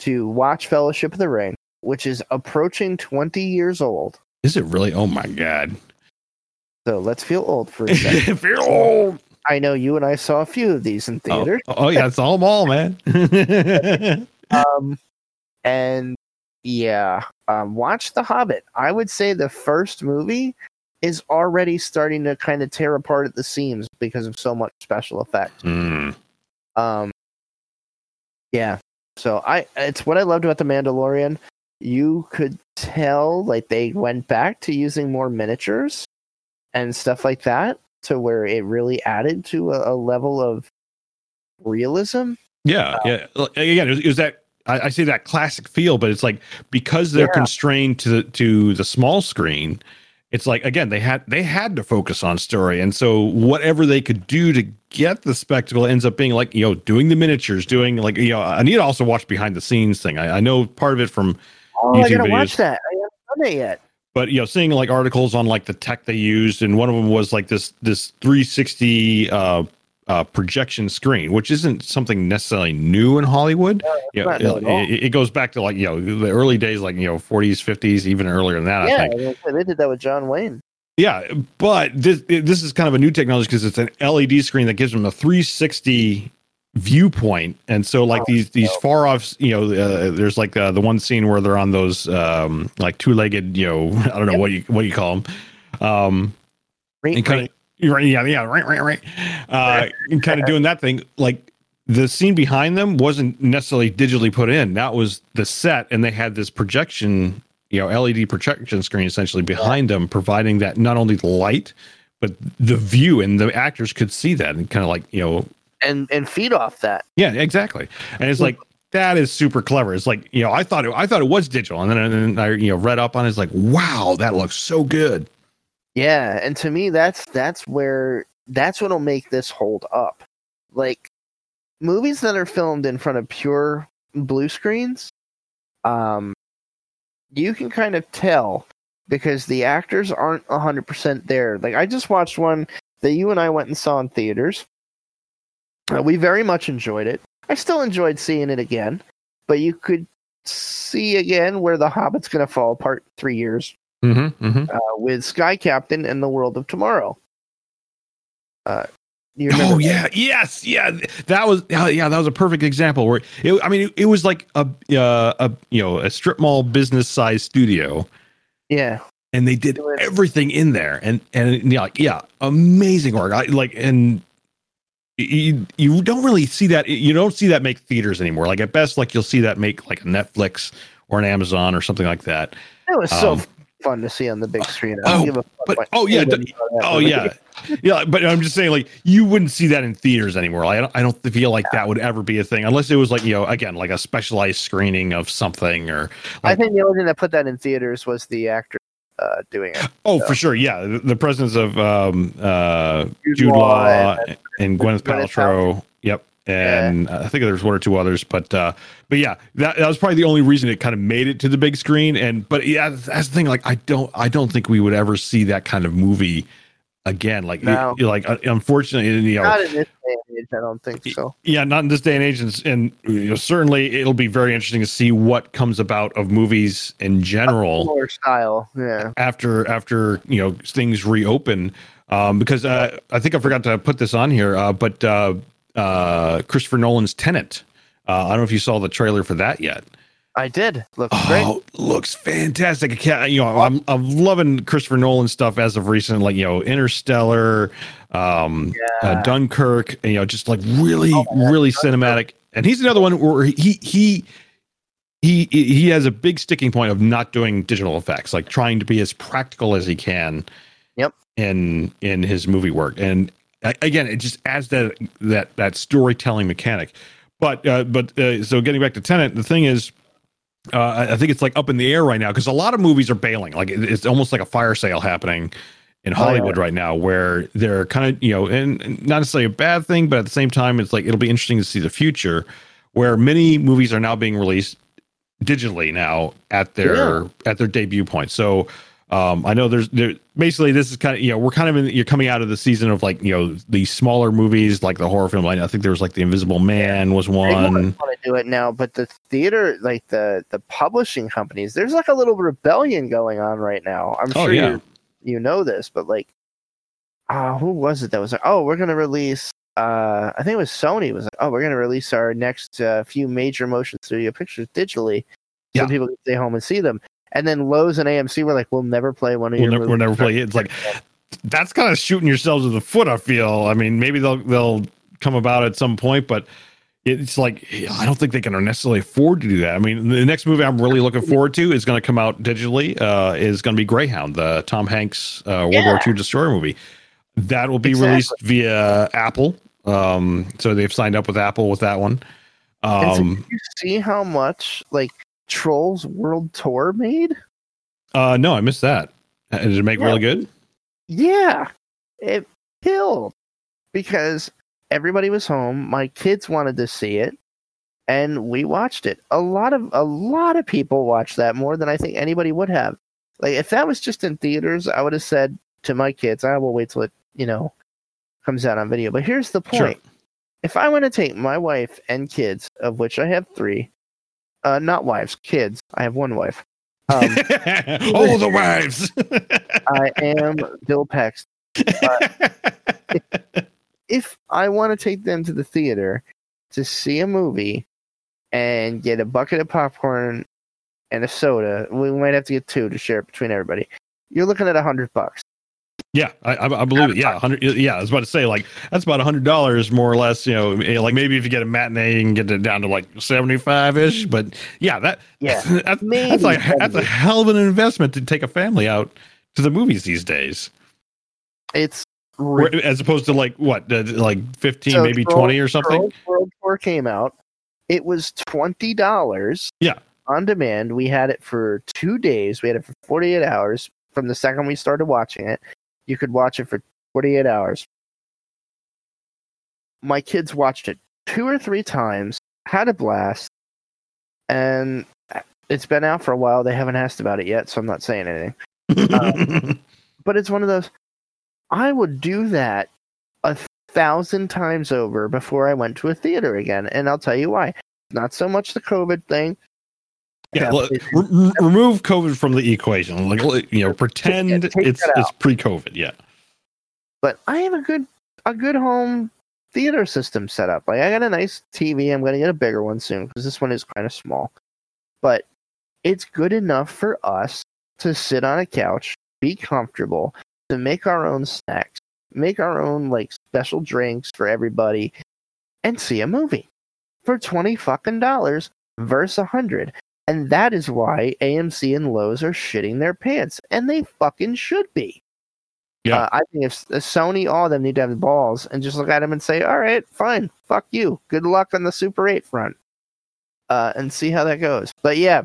to watch Fellowship of the Ring, which is approaching 20 years old. Is it really? Oh my god. So let's feel old for a second. feel old. I know you and I saw a few of these in theater. Oh, oh yeah, it's all them all, man. um, and yeah, um, watch The Hobbit. I would say the first movie is already starting to kind of tear apart at the seams because of so much special effects. Mm. Um, yeah, so I it's what I loved about the Mandalorian. You could tell like they went back to using more miniatures and stuff like that to where it really added to a, a level of realism. Yeah, uh, yeah. Again, it was, it was that I, I, say that classic feel, but it's like because they're yeah. constrained to the, to the small screen, it's like again they had they had to focus on story and so whatever they could do to get the spectacle ends up being like you know doing the miniatures doing like you know i need to also watch behind the scenes thing i, I know part of it from oh YouTube i gotta videos, watch that i haven't done it yet but you know seeing like articles on like the tech they used and one of them was like this this 360 uh uh, projection screen, which isn't something necessarily new in Hollywood. No, you know, it, it, goes back to like you know the early days, like you know 40s, 50s, even earlier than that. Yeah, I think. they did that with John Wayne. Yeah, but this this is kind of a new technology because it's an LED screen that gives them a 360 viewpoint, and so like oh, these these no. far off, you know, uh, there's like uh, the one scene where they're on those um, like two legged, you know, I don't know yep. what you what you call them. Um, and kind of Right, yeah, yeah, right, right, right. Uh, and kind of doing that thing. Like the scene behind them wasn't necessarily digitally put in. That was the set, and they had this projection, you know, LED projection screen essentially behind them, providing that not only the light, but the view, and the actors could see that and kind of like you know, and and feed off that. Yeah, exactly. And it's like that is super clever. It's like you know, I thought it, I thought it was digital, and then, and then I you know read up on it. It's like, wow, that looks so good. Yeah, and to me that's that's where that's what'll make this hold up. Like movies that are filmed in front of pure blue screens, um you can kind of tell because the actors aren't 100% there. Like I just watched one that you and I went and saw in theaters. Uh, we very much enjoyed it. I still enjoyed seeing it again, but you could see again where the Hobbit's going to fall apart 3 years mm-hmm, mm-hmm. Uh, with Sky Captain and the World of Tomorrow. Uh, oh yeah, yes, yeah. That was yeah, that was a perfect example where it, I mean, it, it was like a uh, a you know a strip mall business size studio. Yeah, and they did everything in there, and and yeah, like, yeah, amazing work. I like and. You, you don't really see that you don't see that make theaters anymore like at best like you'll see that make like a netflix or an amazon or something like that It was so Um, fun to see on the big screen. Oh, don't give a fuck but- oh, yeah, d- thought of that Oh yeah, yeah. But I'm just saying, like, you wouldn't see that in theaters anymore. Like, I don't, I don't feel like that would ever be a thing unless it was like, you know, again, like a specialized screening of something or. I think the only thing that put that in theaters was the actor uh, doing it. oh, for sure, yeah. The, the presence of um, uh, Jude Jude Law Law and- and, Gwyneth Gwyneth Paltrow. Yep. And I think there's one or two others, but uh, but yeah, that, that was probably the only reason it kind of made it to the big screen. And but yeah, that's the thing. Like, I don't, I don't think we would ever see that kind of movie again. Like, No. you- like uh, unfortunately, you know, Not in this day and age, I don't think so. yeah, not in this day and age, and, and you know, certainly it'll be very interesting to see what comes about of movies in general style, yeah. after after you know things reopen. Um, because uh, I think I forgot to put this on here, uh, but uh, uh, Christopher Nolan's Tenet. Uh, I don't know if you saw the trailer for that yet. I did. Looks great. Oh, looks fantastic! You know, I'm I'm loving Christopher Nolan stuff as of recent, like you know, Interstellar, um, uh, Dunkirk, and, you know, just like really, Oh, really Dunkirk. cinematic. And he's another one where he he he he has a big sticking point of not doing digital effects, like trying to be as practical as he can. Yep. In in his movie work, and again, it just adds that that that storytelling mechanic. But uh, but uh, so getting back to Tenet, the thing is, uh, I- think it's like up in the air right now because a lot of movies are bailing. Like it's almost like a fire sale happening in Oh, yeah. Hollywood right now, where they're kind of you know, and, and not necessarily a bad thing, but at the same time, it's like it'll be interesting to see the future, where many movies are now being released digitally now at their at their debut point. So. Um, I know there's there basically this is kind of you know we're kind of in you're coming out of the season of like you know the smaller movies like the horror film. I think there was like the Invisible Man was They want to do it now, but the theater, like the the publishing companies, there's like a little rebellion going on right now. I'm Oh, sure yeah. you, you know this, but like, uh, who was it that was like, oh, we're gonna release? Uh, I think it was Sony was like, oh, we're gonna release our next uh, few major motion studio pictures digitally, so Yeah. people can stay home and see them. And then Loews and AMC were like, we'll never play one of We'll your. never, we'll never play it. It's like that's kind of shooting yourselves in the foot. I feel. I mean, maybe they'll they'll come about at some point, but it's like I don't think they can necessarily afford to do that. I mean, the next movie I'm really looking forward to is going to come out digitally. Uh, is going to be Greyhound, the Tom Hanks uh, World War II destroyer movie. That will be Exactly. released via Apple. Um, so they've signed up with Apple with that one. And so Um, you see how much like Trolls World Tour made? uh, no, I missed that. Uh, Did it make Yeah. really good? Yeah, it killed because everybody was home. My kids wanted to see it, and we watched it. A lot of a lot of people watched that more than I think anybody would have. Like if that was just in theaters, I would have said to my kids, "I will wait till it, you know, comes out on video." But here's the Sure. point: if I want to take my wife and kids, of which I have three, uh, not wives, kids. I have one wife. Um, oh, the wives. I am Bill Paxton. if I want to take them to the theater to see a movie and get a bucket of popcorn and a soda, we might have to get two to share it between everybody. You're looking at a hundred bucks. Yeah, I, I I believe it. Yeah, hundred. Yeah, I was about to say like that's about a hundred dollars more or less. You know, eh, like maybe if you get a matinee, you can get it down to like seventy five ish. But yeah, that Yeah, that's, that's like that's a hell of an investment to take a family out to the movies these days, It's as opposed to like what, like fifteen, So maybe twenty or something. Trolls World Tour came out. It was twenty dollars. Yeah. On demand. We had it for two days. We had it for forty eight hours. From the second we started watching it, you could watch it for forty eight hours. My kids watched it two or three times, had a blast, and it's been out for a while. They haven't asked about it yet, so I'm not saying anything. Um, but it's one of those I would do that a thousand times over before I went to a theater again. And I'll tell you why. Not so much the COVID thing. Yeah, Yeah, look, re- re- remove COVID from the equation. Like you know, pretend take it's it's pre COVID. Yeah. But I have a good a good home theater system set up. Like I got a nice TV. I'm gonna get a bigger one soon because this one is kind of small. But it's good enough for us to sit on a couch be comfortable, to make our own snacks, make our own like special drinks for everybody, and see a movie for twenty fucking dollars versus a hundred. And that is why AMC and Loews are shitting their pants, and they fucking should be. Yeah. Uh, I think if, if Sony, all of them need to have the balls and just look at them and say, "All right, fine, fuck you. Good luck on the Super Eight front," uh, and see how that goes. But yeah,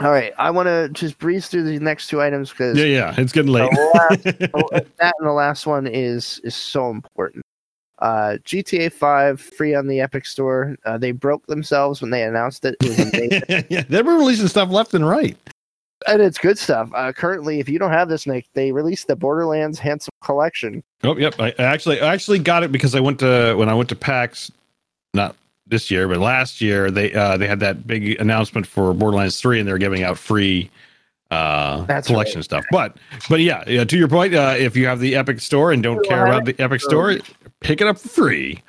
all right. I want to just breeze through the next two items because yeah, yeah, it's getting late. that and the last one is is so important. Uh, GTA 5 free on the Epic Store. Uh, they broke themselves when they announced it. It was yeah, they've been releasing stuff left and right. and it's good stuff. Uh, currently, if you don't have this, Nick, they released the Borderlands Handsome Collection. Oh, yep. I actually I actually got it because I went to when I went to PAX, not this year, but last year they uh they had that big announcement for Borderlands 3 and they're giving out free uh That's collection right. stuff. But but yeah, yeah, to your point, uh if you have the Epic Store and don't care about the Epic Store, pick it up for free.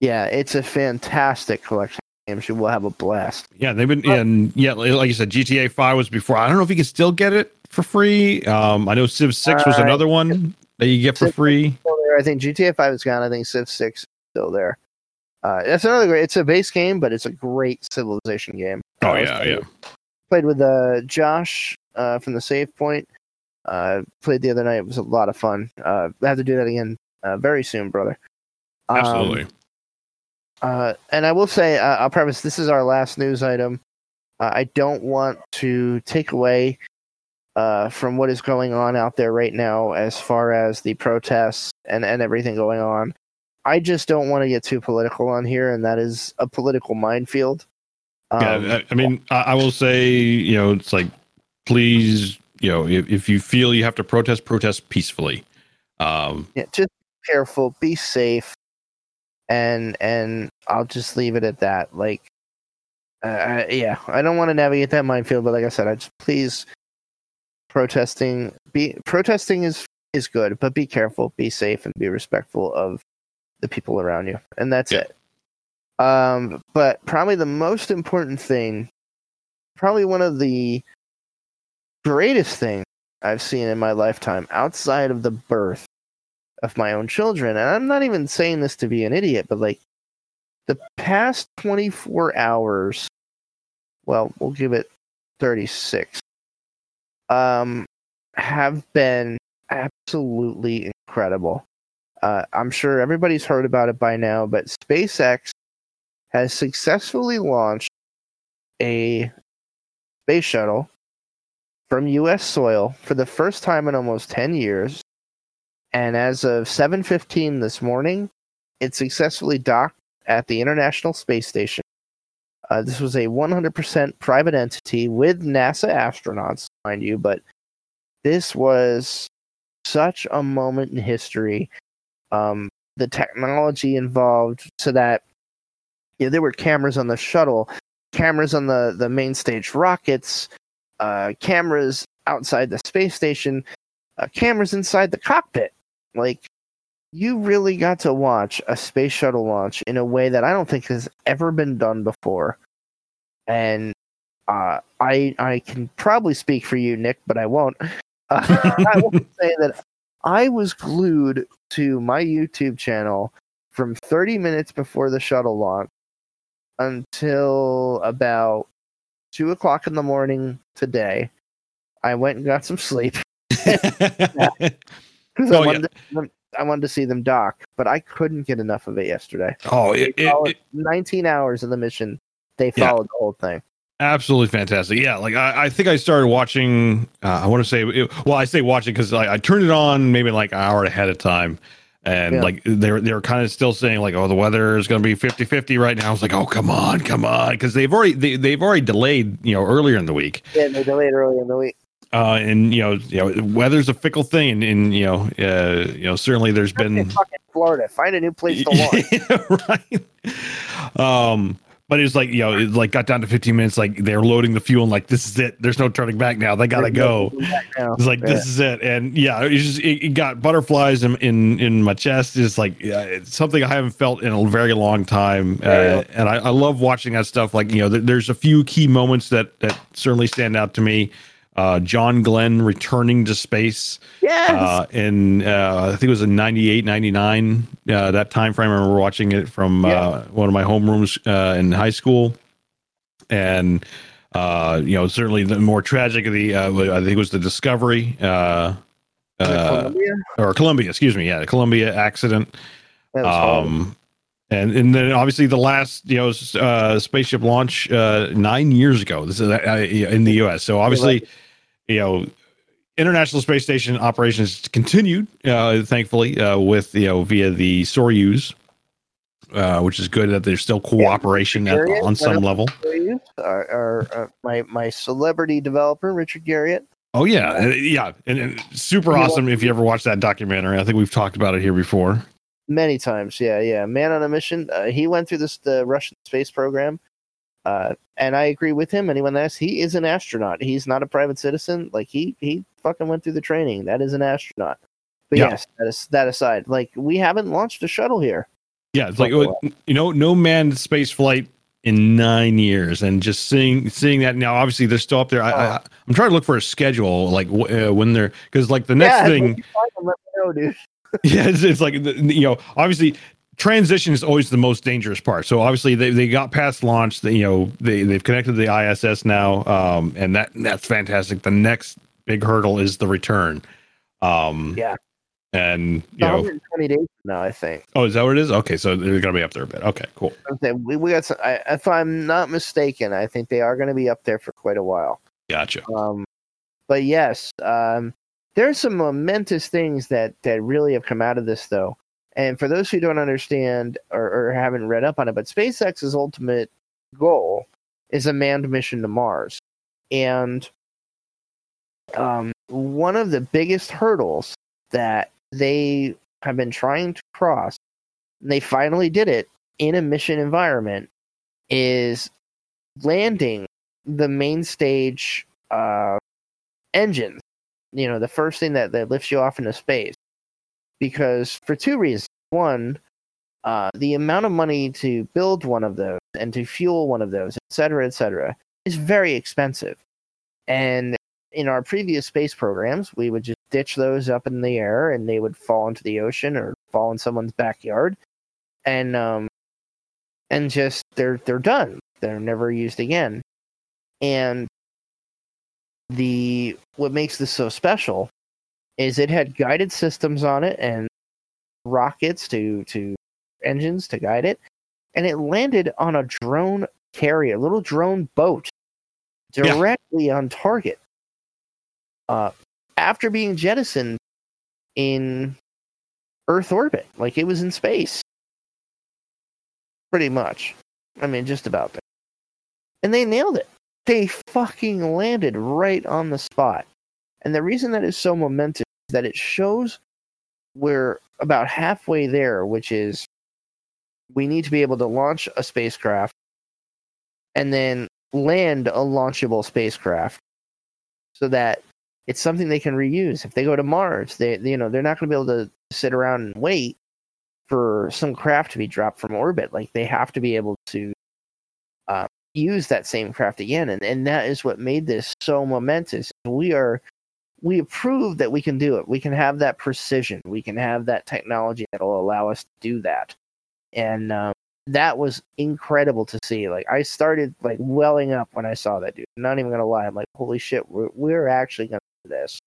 Yeah, it's a fantastic collection of games. You will have a blast. Yeah, they've been and yeah, like you said, GTA 5 was before. I don't know if you can still get it for free. Um I know Civ 6 was Uh, another one that you get for Civ- free. I think GTA 5 is gone. I think Civ 6 is still there. Uh, that's another great. It's a base game, but it's a great civilization game. Oh Uh, yeah, yeah. Played with uh, Josh uh, from the Save Point. Uh, played the other night. It was a lot of fun. Uh, I have to do that again uh, very soon, brother. Um, Absolutely. Uh, and I will say, uh, I'll preface this is our last news item. Uh, I don't want to take away uh, from what is going on out there right now as far as the protests and, and everything going on. I just don't want to get too political on here, and that is a political minefield. Um, yeah, I, I mean, I, I will say, you know, it's like, please, you know, if, if you feel you have to protest, protest peacefully. Um, yeah, just careful, be safe, and and I'll just leave it at that. Like, uh, yeah, I don't want to navigate that minefield, but like I said, I just please protesting. Be protesting is is good, but be careful, be safe, and be respectful of the people around you, and that's Yeah. it. Um, but probably the most important thing, probably one of the greatest things I've seen in my lifetime outside of the birth of my own children. And I'm not even saying this to be an idiot, but like the past 24 hours, well, we'll give it 36, um, have been absolutely incredible. Uh, I'm sure everybody's heard about it by now, but SpaceX has successfully launched a space shuttle from U.S. soil for the first time in almost 10 years. And as of 7:15 this morning, it successfully docked at the International Space Station. Uh, this was a 100% private entity with NASA astronauts, mind you, but this was such a moment in history. Um, the technology involved, so that you know, there were cameras on the shuttle, cameras on the the main stage rockets, uh, cameras outside the space station, uh, cameras inside the cockpit. Like, you really got to watch a space shuttle launch in a way that I don't think has ever been done before. And uh, I I can probably speak for you, Nick, but I won't. Uh, I will say that I was glued to my YouTube channel from 30 minutes before the shuttle launch until about two o'clock in the morning today. I went and got some sleep because I Oh, yeah. wanted to see them, I wanted to see them dock, but I couldn't get enough of it yesterday. oh, it, it, it- 19 hours of the mission. They Yeah. followed the whole thing. absolutely fantastic. Yeah, like I, I think I started watching. Uh, I want to say, it, well, I say watching because I, I turned it on maybe like an hour ahead of time. And Yeah. like they were, they were kind of still saying like, oh, the weather is going to be 50 50 right now. I was like, oh, come on, come on. Because they've already, they, they've already delayed, you know, earlier in the week. Yeah, they delayed earlier in the week. Uh, and you know, you know, weather's a fickle thing, and, and you know, uh, you know, certainly there's been Florida, find a new place to launch. Right. Um, but it was like you know, it like got down to 15 minutes. Like they're loading the fuel, and like this is it. There's no turning back now. They gotta go. going back now. It's like Yeah. this is it, and yeah, it just it, it got butterflies in, in in my chest. It's like yeah, it's something I haven't felt in a very long time, Yeah. uh, and I, I love watching that stuff. Like you know, there, there's a few key moments that that certainly stand out to me. Uh, John Glenn returning to space Yes. uh, in uh, I think it was in 98, 99, uh, that time frame. I remember watching it from Yeah. uh, one of my homerooms uh, in high school, and uh, you know certainly the more tragic of the uh, I think it was the Discovery uh, uh, Columbia? or Columbia, excuse me, yeah, the Columbia accident. That was horrible. Um, and and then obviously the last you know uh, spaceship launch uh, nine years ago. This is uh, in the U.S. So obviously, you know, International Space Station operations continued, uh, thankfully, uh, with you know via the Soyuz, uh, which is good that there's still cooperation at, on some level. Our, our, uh, my my celebrity developer Richard Garriott. Oh yeah, uh, yeah, and, and super You know- awesome. If you ever watch that documentary, I think we've talked about it here before. Many times, yeah, yeah. Man on a mission. Uh, he went through this the Russian space program, uh, and I agree with him. Anyone that asks, he is an astronaut. He's not a private citizen. Like he he fucking went through the training. That is an astronaut. But Yeah. yes, that is that aside. Like we haven't launched a shuttle here. Yeah, it's like you know, no manned space flight in nine years, and just seeing seeing that now. Obviously, they're still up there. I, I'm trying to look for a schedule, like uh, when they're because like the next yeah, thing. if them, let me know, dude. yeah, it's, it's like you know, obviously transition is always the most dangerous part. So obviously they, they got past launch. They, you know, they they've connected to the ISS now, um, and that that's fantastic. The next big hurdle is the return. Um, Yeah. and you know, 120 days from now, I think. oh, is that what it is? Okay, so they're gonna be up there a bit. Okay, cool. Okay, we, we got some, I, if I'm not mistaken, I think they are going to be up there for quite a while. Gotcha. Um, but yes, um, there's some momentous things that that really have come out of this, though. And for those who don't understand or, or haven't read up on it, but SpaceX's ultimate goal is a manned mission to Mars, and um, one of the biggest hurdles that they have been trying to cross, and they finally did it in a mission environment, is landing the main stage uh, engines. You know, the first thing that, that lifts you off into space. Because for two reasons. One, uh, the amount of money to build one of those and to fuel one of those, et cetera, et cetera, is very expensive. And in our previous space programs, we would just ditch those up in the air and they would fall into the ocean or fall in someone's backyard. And um and just they're they're done. They're never used again. And the what makes this so special is it had guided systems on it and rockets to to engines to guide it. And it landed on a drone carrier a little drone boat Yeah. directly on target. Uh after being jettisoned in earth orbit like it was in space. Pretty much. I mean just about there. And they nailed it. They fucking landed right on the spot. And the reason that is so momentous is that it shows we're about halfway there, which is we need to be able to launch a spacecraft and then land a launchable spacecraft so that it's something they can reuse. If they go to Mars, they you know, they're not going to be able to sit around and wait for some craft to be dropped from orbit. Like they have to be able to uh, use that same craft again and, and that is what made this so momentous we are we have proved that we can do it. We can have that precision. We can have that technology that'll allow us to do that. And um, that was incredible to see. Like i started like welling up when i saw that dude. Not even gonna lie. I'm like holy shit we're, we're actually gonna do this.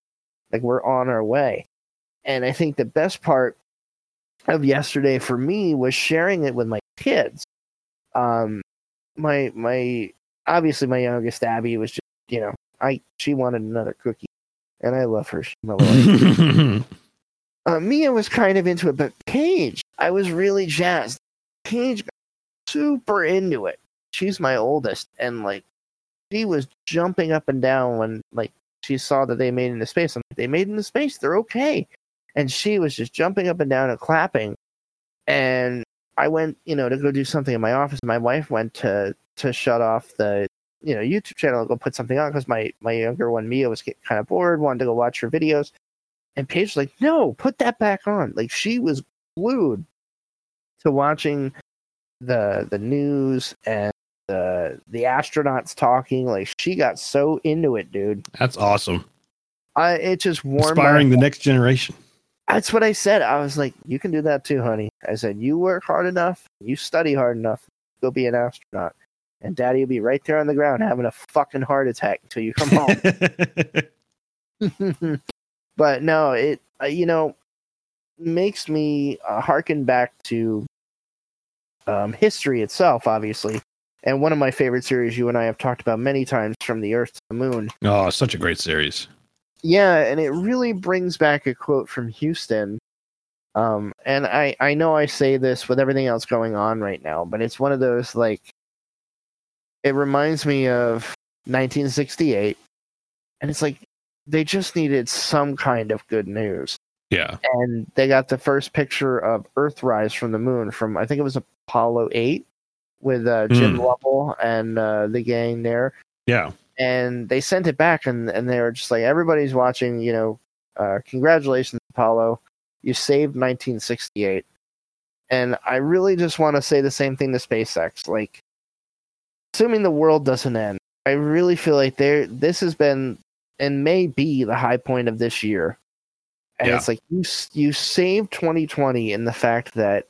Like we're on our way. And i think the best part of yesterday for me was sharing it with my kids. Um my my obviously my youngest Abby was just you know I she wanted another cookie, and I love her. She's my little uh, Mia was kind of into it, but Paige, I was really jazzed. Paige got super into it. She's my oldest, and like she was jumping up and down when like she saw that they made it into space. I'm like, they made it into space. They're okay, and she was just jumping up and down and clapping. And I went, you know, to go do something in my office. My wife went to to shut off the you know YouTube channel and go put something on because my my younger one Mia was getting kind of bored, wanted to go watch her videos. And Paige was like, "No, put that back on." Like she was glued to watching the the news and the the astronauts talking. Like she got so into it, dude. That's awesome. I it just warmed. my Inspiring the next generation. That's what I said. I was like, you can do that too, honey. I said, you work hard enough, you study hard enough, go be an astronaut. And daddy will be right there on the ground having a fucking heart attack until you come home. but no, it, uh, you know, makes me uh, harken back to um, history itself, obviously. And one of my favorite series you and I have talked about many times from the Earth to the Moon. oh, such a great series. Yeah, and it really brings back a quote from Houston. Um, and I, I know I say this with everything else going on right now, but it's one of those like it reminds me of 1968, and it's like they just needed some kind of good news, Yeah. and they got the first picture of Earthrise from the moon from I think it was Apollo 8 with uh, Jim Hmm. Lovell and uh, the gang there Yeah. and they sent it back and, and they were just like everybody's watching you know uh, congratulations apollo you saved 1968 and i really just want to say the same thing to spacex like assuming the world doesn't end i really feel like there this has been and may be the high point of this year. And Yeah. it's like you you saved 2020 in the fact that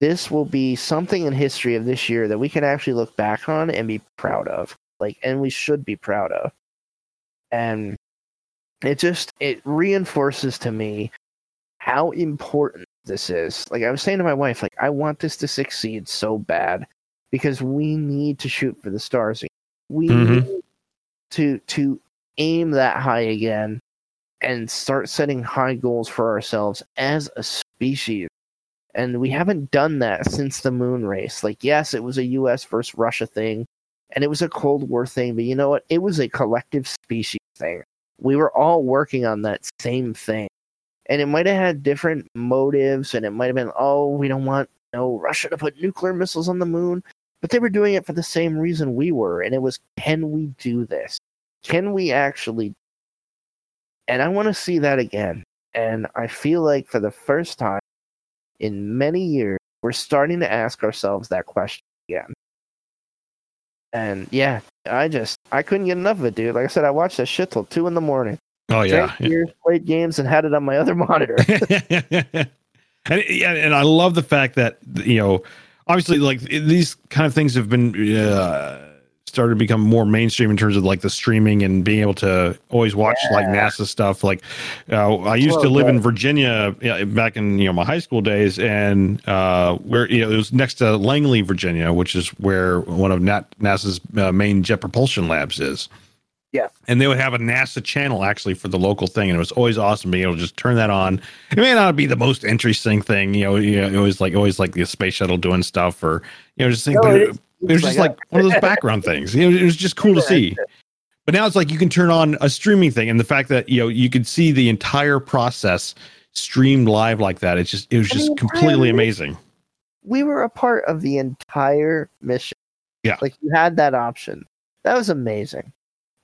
this will be something in history of this year that we can actually look back on and be proud of like and we should be proud of. And it just it reinforces to me how important this is. Like i was saying to my wife like i want this to succeed so bad because we need to shoot for the stars. We Mhm. need to to aim that high again and start setting high goals for ourselves as a species. And we haven't done that since the moon race. Like yes it was a us versus russia thing and it was a cold war thing but you know what? It was a collective species thing. We were all working on that same thing. And it might have had different motives and it might have been oh we don't want you know, russia to put nuclear missiles on the moon but they were doing it for the same reason we were and it was can we do this? Can we actually and i want to see that again. And i feel like for the first time in many years we're starting to ask ourselves that question again. And yeah i just i couldn't get enough of it dude. Like i said i watched that shit till two in the morning. Oh yeah. beers, played games and had it on my other monitor. And yeah, and I love the fact that you know, obviously, like these kind of things have been uh, started to become more mainstream in terms of like the streaming and being able to always watch like NASA stuff. Like, uh, I used to live in. Virginia back in you know my high school days, and uh, where you know it was next to Langley, Virginia, which is where one of Nat- NASA's uh, main jet propulsion labs is Yeah. and they would have a NASA channel actually for the local thing, and it was always awesome being able to just turn that on. It may not be the most interesting thing, you know, you know, it was like always like the space shuttle doing stuff, or you know, just think, No, but it it, it was just like one of those background things. You know, it was just cool to see. But now it's like you can turn on a streaming thing, and the fact that you know you could see the entire process streamed live like that, it's just it was I just mean, completely I- amazing. we were a part of the entire mission. Yeah. Like you had that option. That was amazing.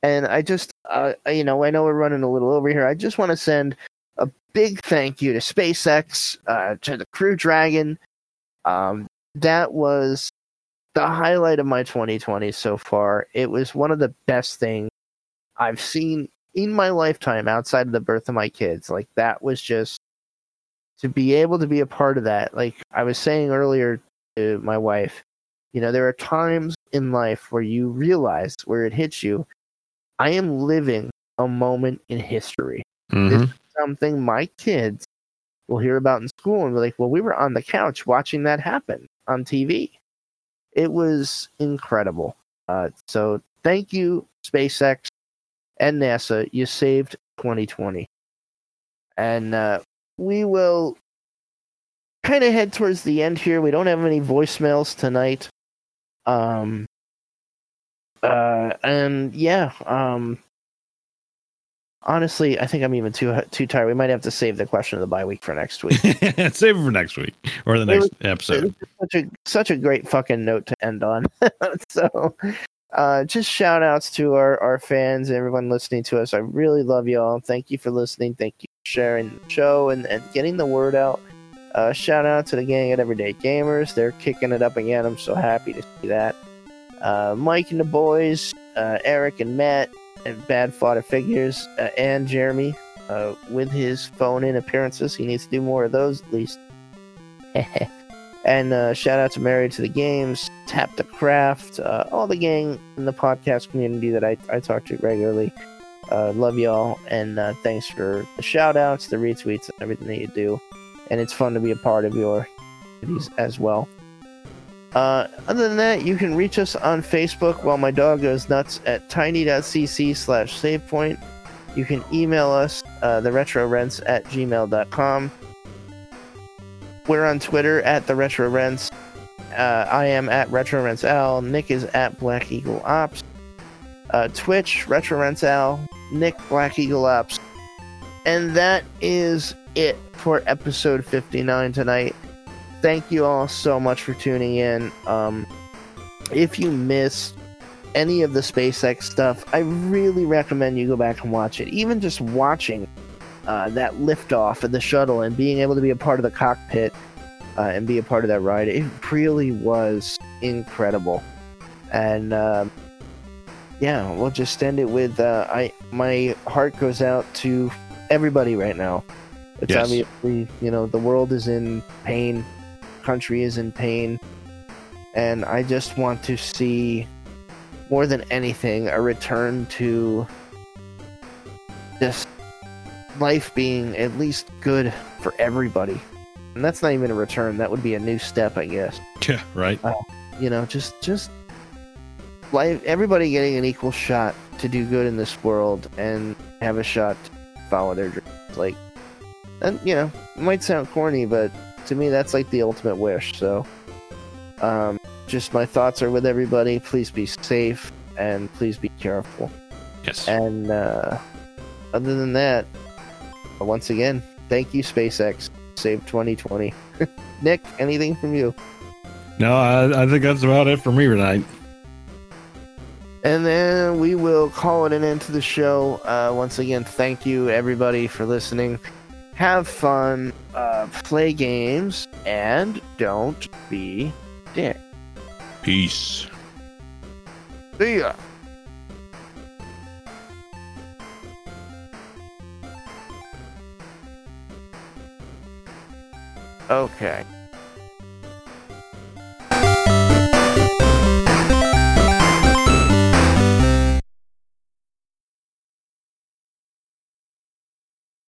And I just, uh, you know, I know we're running a little over here. I just want to send a big thank you to SpaceX, uh, to the Crew Dragon. Um, that was the highlight of my 2020 so far. It was one of the best things I've seen in my lifetime outside of the birth of my kids. Like that was just to be able to be a part of that. Like I was saying earlier to my wife, you know, there are times in life where you realize where it hits you. I am living a moment in history. Mhm. Something my kids will hear about in school and be like, well, we were on the couch watching that happen on TV. It was incredible. Uh, so thank you, SpaceX and NASA. You saved 2020. And uh, we will kind of head towards the end here. We don't have any voicemails tonight. Um, uh, and yeah, um, honestly, I think I'm even too too tired. We might have to save the question of the bye week for next week. Save it for next week or the It next was- episode. Such a such a great fucking note to end on. so uh just shout outs to our, our fans, everyone listening to us. I really love you all. Thank you for listening. Thank you for sharing the show and, and getting the word out. Uh shout out to the gang at Everyday Gamers. They're kicking it up again. I'm so happy to see that. Uh, Mike and the boys, uh, Eric and Matt, and Bad Fodder Figures, uh, and Jeremy uh, with his phone in appearances. He needs to do more of those at least. and uh, shout out to Married to the Games, Tap the Craft, uh, all the gang in the podcast community that I, I talk to regularly. Uh, love y'all, and uh, thanks for the shout outs, the retweets, and everything that you do. And it's fun to be a part of your communities as well. Uh, other than that, you can reach us on Facebook while my dog goes nuts at tiny.cc slash savepoint. You can email us, uh, the retro rents at gmail.com. We're on Twitter at the retro rents. Uh, I am at retro rents. Nick is at Black Eagle Ops. Uh, Twitch, retro rents. Nick Black Eagle Ops. And that is it for episode 59 tonight thank you all so much for tuning in. Um, if you missed any of the SpaceX stuff, I really recommend you go back and watch it. Even just watching uh, that liftoff of the shuttle and being able to be a part of the cockpit uh, and be a part of that ride, it really was incredible. And uh, yeah, we'll just end it with uh, I. My heart goes out to everybody right now. It's Yes. obviously, you know, the world is in pain country is in pain and i just want to see more than anything a return to just life being at least good for everybody. And that's not even a return that would be a new step i guess. Yeah, right. Uh, you know just just life everybody getting an equal shot to do good in this world and have a shot to follow their dreams. Like and you know it might sound corny but to me that's like the ultimate wish so um just my thoughts are with everybody please be safe and please be careful Yes. and uh other than that once again thank you spacex save 2020 nick anything from you No, I, I think that's about it for me tonight. And then we will call it an end to the show. Uh, once again, thank you everybody for listening. Have fun, uh, play games, and don't be dick. Peace. See ya. Okay.